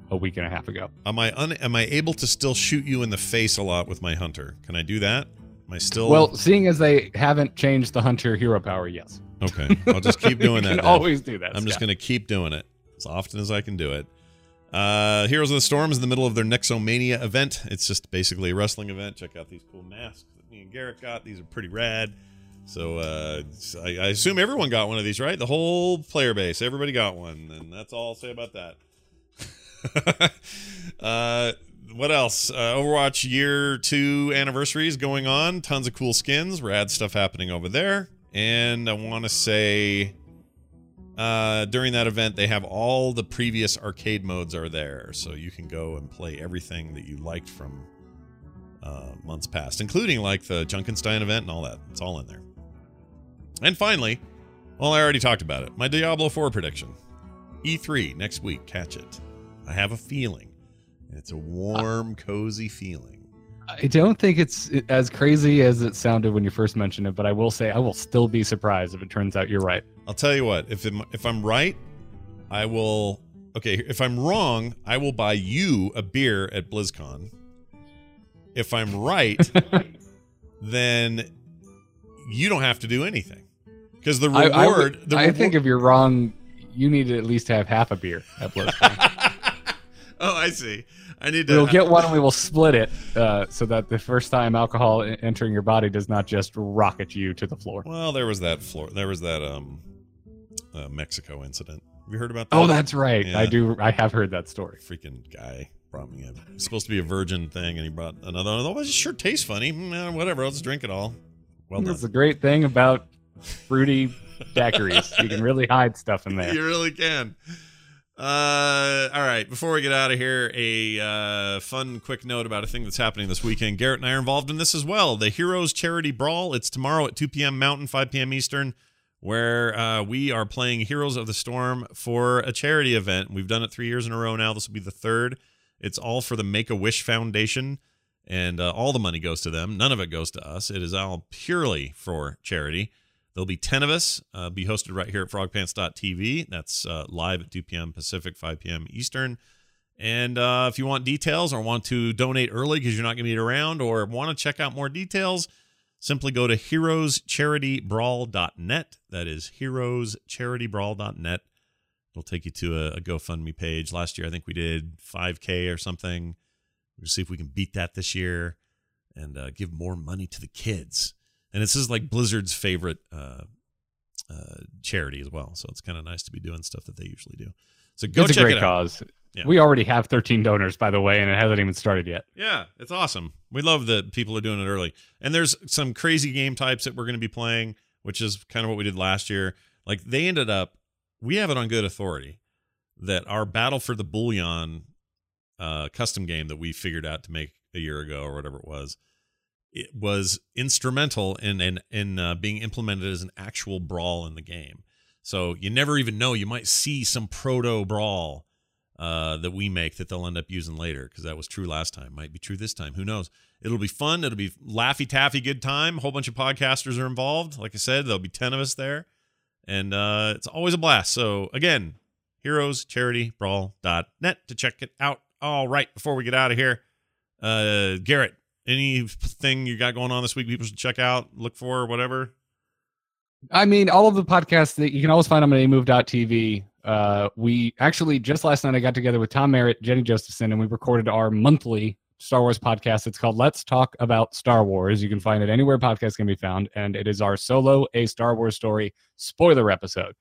a week and a half ago. Am I un, am I able to still shoot you in the face a lot with my hunter? Can I do that? Am I still Well, seeing as they haven't changed the Hunter hero power, yes, okay? I'll just keep [laughs] doing that. always do that. I'm just going to keep doing it as often as I can do it. Uh, Heroes of the Storm is in the middle of their Nexomania event. It's just basically a wrestling event. Check out these cool masks that me and Garrett got. These are pretty rad. So uh, I, I assume everyone got one of these, right? The whole player base, everybody got one, and that's all I'll say about that. [laughs] uh, what else? Uh, Overwatch year two anniversary is going on. Tons of cool skins, rad stuff happening over there. And I want to say uh, during that event, they have all the previous arcade modes are there, so you can go and play everything that you liked from uh, months past, including like the Junkenstein event and all that. It's all in there. And finally, well, I already talked about it. My Diablo 4 prediction: E3 next week. Catch it. I have a feeling. It's a warm, cozy feeling. I don't think it's as crazy as it sounded when you first mentioned it, but I will say I will still be surprised if it turns out you're right. I'll tell you what. If I'm, if I'm right, I will. Okay, if I'm wrong, I will buy you a beer at BlizzCon. If I'm right, [laughs] then you don't have to do anything because the reward. I, would- the I reward- think if you're wrong, you need to at least have half a beer at BlizzCon. [laughs] oh, I see. I need to. we'll get one and we will split it uh, so that the first time alcohol entering your body does not just rocket you to the floor. Well, there was that floor. There was that um uh, Mexico incident. Have you heard about that? Oh, that's right. Yeah. I do. I have heard that story. freaking guy brought me a it's supposed to be a virgin thing, and he brought another. one. Oh, it sure tastes funny. Mm, eh, whatever. I'll just drink it all. Well done. That's the great thing about fruity daiquiris. you can really hide stuff in there. [laughs] you really can. Uh, all right. Before we get out of here, a uh, fun, quick note about a thing that's happening this weekend. Garrett and I are involved in this as well. The Heroes Charity Brawl. It's tomorrow at 2 p.m. Mountain, 5 p.m. Eastern, where uh, we are playing Heroes of the Storm for a charity event. We've done it three years in a row now. This will be the third. It's all for the Make a Wish Foundation, and uh, all the money goes to them. None of it goes to us. It is all purely for charity. There'll be 10 of us, uh, be hosted right here at frogpants.tv. That's uh, live at 2 p.m. Pacific, 5 p.m. Eastern. And uh, if you want details or want to donate early because you're not going to be around or want to check out more details, simply go to heroescharitybrawl.net. That is heroescharitybrawl.net. It'll take you to a, a GoFundMe page. Last year, I think we did 5K or something. We'll see if we can beat that this year and uh, give more money to the kids. And this is like Blizzard's favorite uh, uh, charity as well. So it's kind of nice to be doing stuff that they usually do. So go it's a check great it out. cause. Yeah. We already have 13 donors, by the way, and it hasn't even started yet. Yeah, it's awesome. We love that people are doing it early. And there's some crazy game types that we're going to be playing, which is kind of what we did last year. Like they ended up, we have it on good authority that our Battle for the Bullion uh, custom game that we figured out to make a year ago or whatever it was, it was instrumental in in, in uh, being implemented as an actual brawl in the game. So you never even know. You might see some proto brawl uh, that we make that they'll end up using later because that was true last time. Might be true this time. Who knows? It'll be fun. It'll be laffy taffy, good time. A whole bunch of podcasters are involved. Like I said, there'll be 10 of us there. And uh, it's always a blast. So, again, heroescharitybrawl.net to check it out. All right, before we get out of here, uh, Garrett, anything you got going on this week people should check out, look for, whatever? I mean, all of the podcasts that you can always find them at amove.tv. Uh, we actually just last night I got together with Tom Merritt, Jenny Josephson, and we recorded our monthly Star Wars podcast. It's called Let's Talk About Star Wars. You can find it anywhere podcasts can be found, and it is our solo A Star Wars story spoiler episode.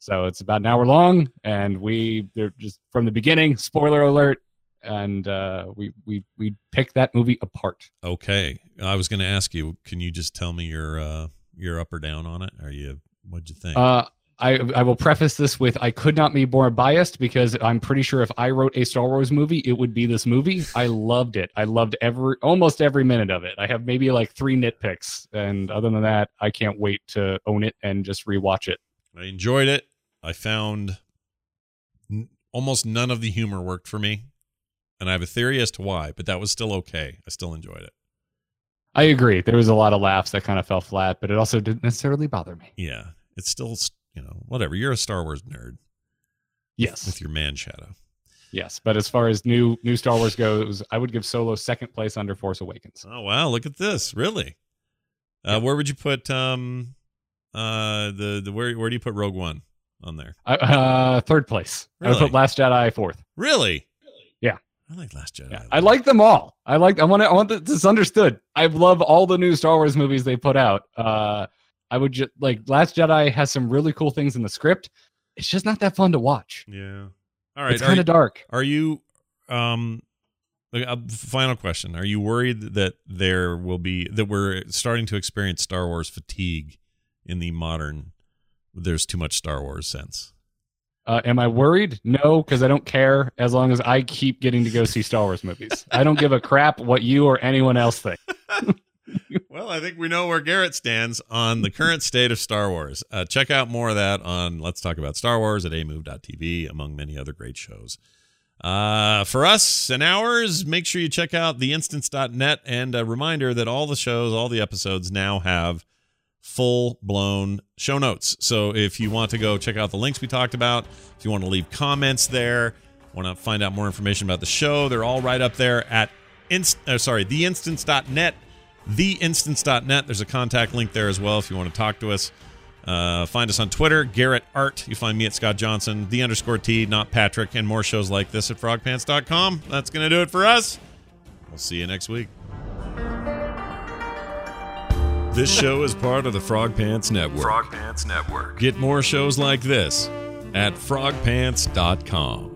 So it's about an hour long, and we they're just from the beginning. Spoiler alert, and uh, we we we pick that movie apart. Okay. I was going to ask you, can you just tell me your uh your up or down on it? Are you what'd you think? Uh, I I will preface this with I could not be more biased because I'm pretty sure if I wrote a Star Wars movie, it would be this movie. I loved it. I loved every almost every minute of it. I have maybe like three nitpicks, and other than that, I can't wait to own it and just rewatch it. I enjoyed it. I found n- almost none of the humor worked for me. And I have a theory as to why, but that was still okay. I still enjoyed it. I agree. There was a lot of laughs that kind of fell flat, but it also didn't necessarily bother me. Yeah. It's still, you know, whatever. You're a Star Wars nerd Yes, with your man shadow. yes. But as far as new new Star Wars goes, I would give Solo second place under Force Awakens. Oh, wow. Look at this. Really? Uh, where would you put um uh the the where where do you put Rogue One on there? Uh, uh, third place. I would put Last Jedi fourth. Really? Yeah. I like Last Jedi. Yeah, I like them all. I like. I want to. I want this understood. I love all the new Star Wars movies they put out. Uh, I would just like Last Jedi has some really cool things in the script. It's just not that fun to watch. Yeah. All right. it's kind of dark. Are you um uh, final question. Are you worried that there will be that we're starting to experience Star Wars fatigue in the modern there's too much Star Wars sense? Uh, am I worried? No, because I don't care as long as I keep getting to go see Star Wars movies. I don't give a crap what you or anyone else think. [laughs] Well, I think we know where Garrett stands on the current state of Star Wars. Uh, check out more of that on Let's Talk About Star Wars at amove.tv, among many other great shows. Uh, for us and ours, make sure you check out theinstance.net. And a reminder that all the shows, all the episodes now have full blown show notes. So if you want to go check out the links we talked about, if you want to leave comments there, want to find out more information about the show, they're all right up there at inst- uh, sorry, theinstance.net theinstance.net. There's a contact link there as well if you want to talk to us. Uh, find us on Twitter, Garrett Art. You find me at Scott Johnson, the underscore T, not Patrick, and more shows like this at frogpants.com. That's going to do it for us. We'll see you next week. This show is part of the Frog Pants Network. Frog Pants Network. Get more shows like this at frogpants.com.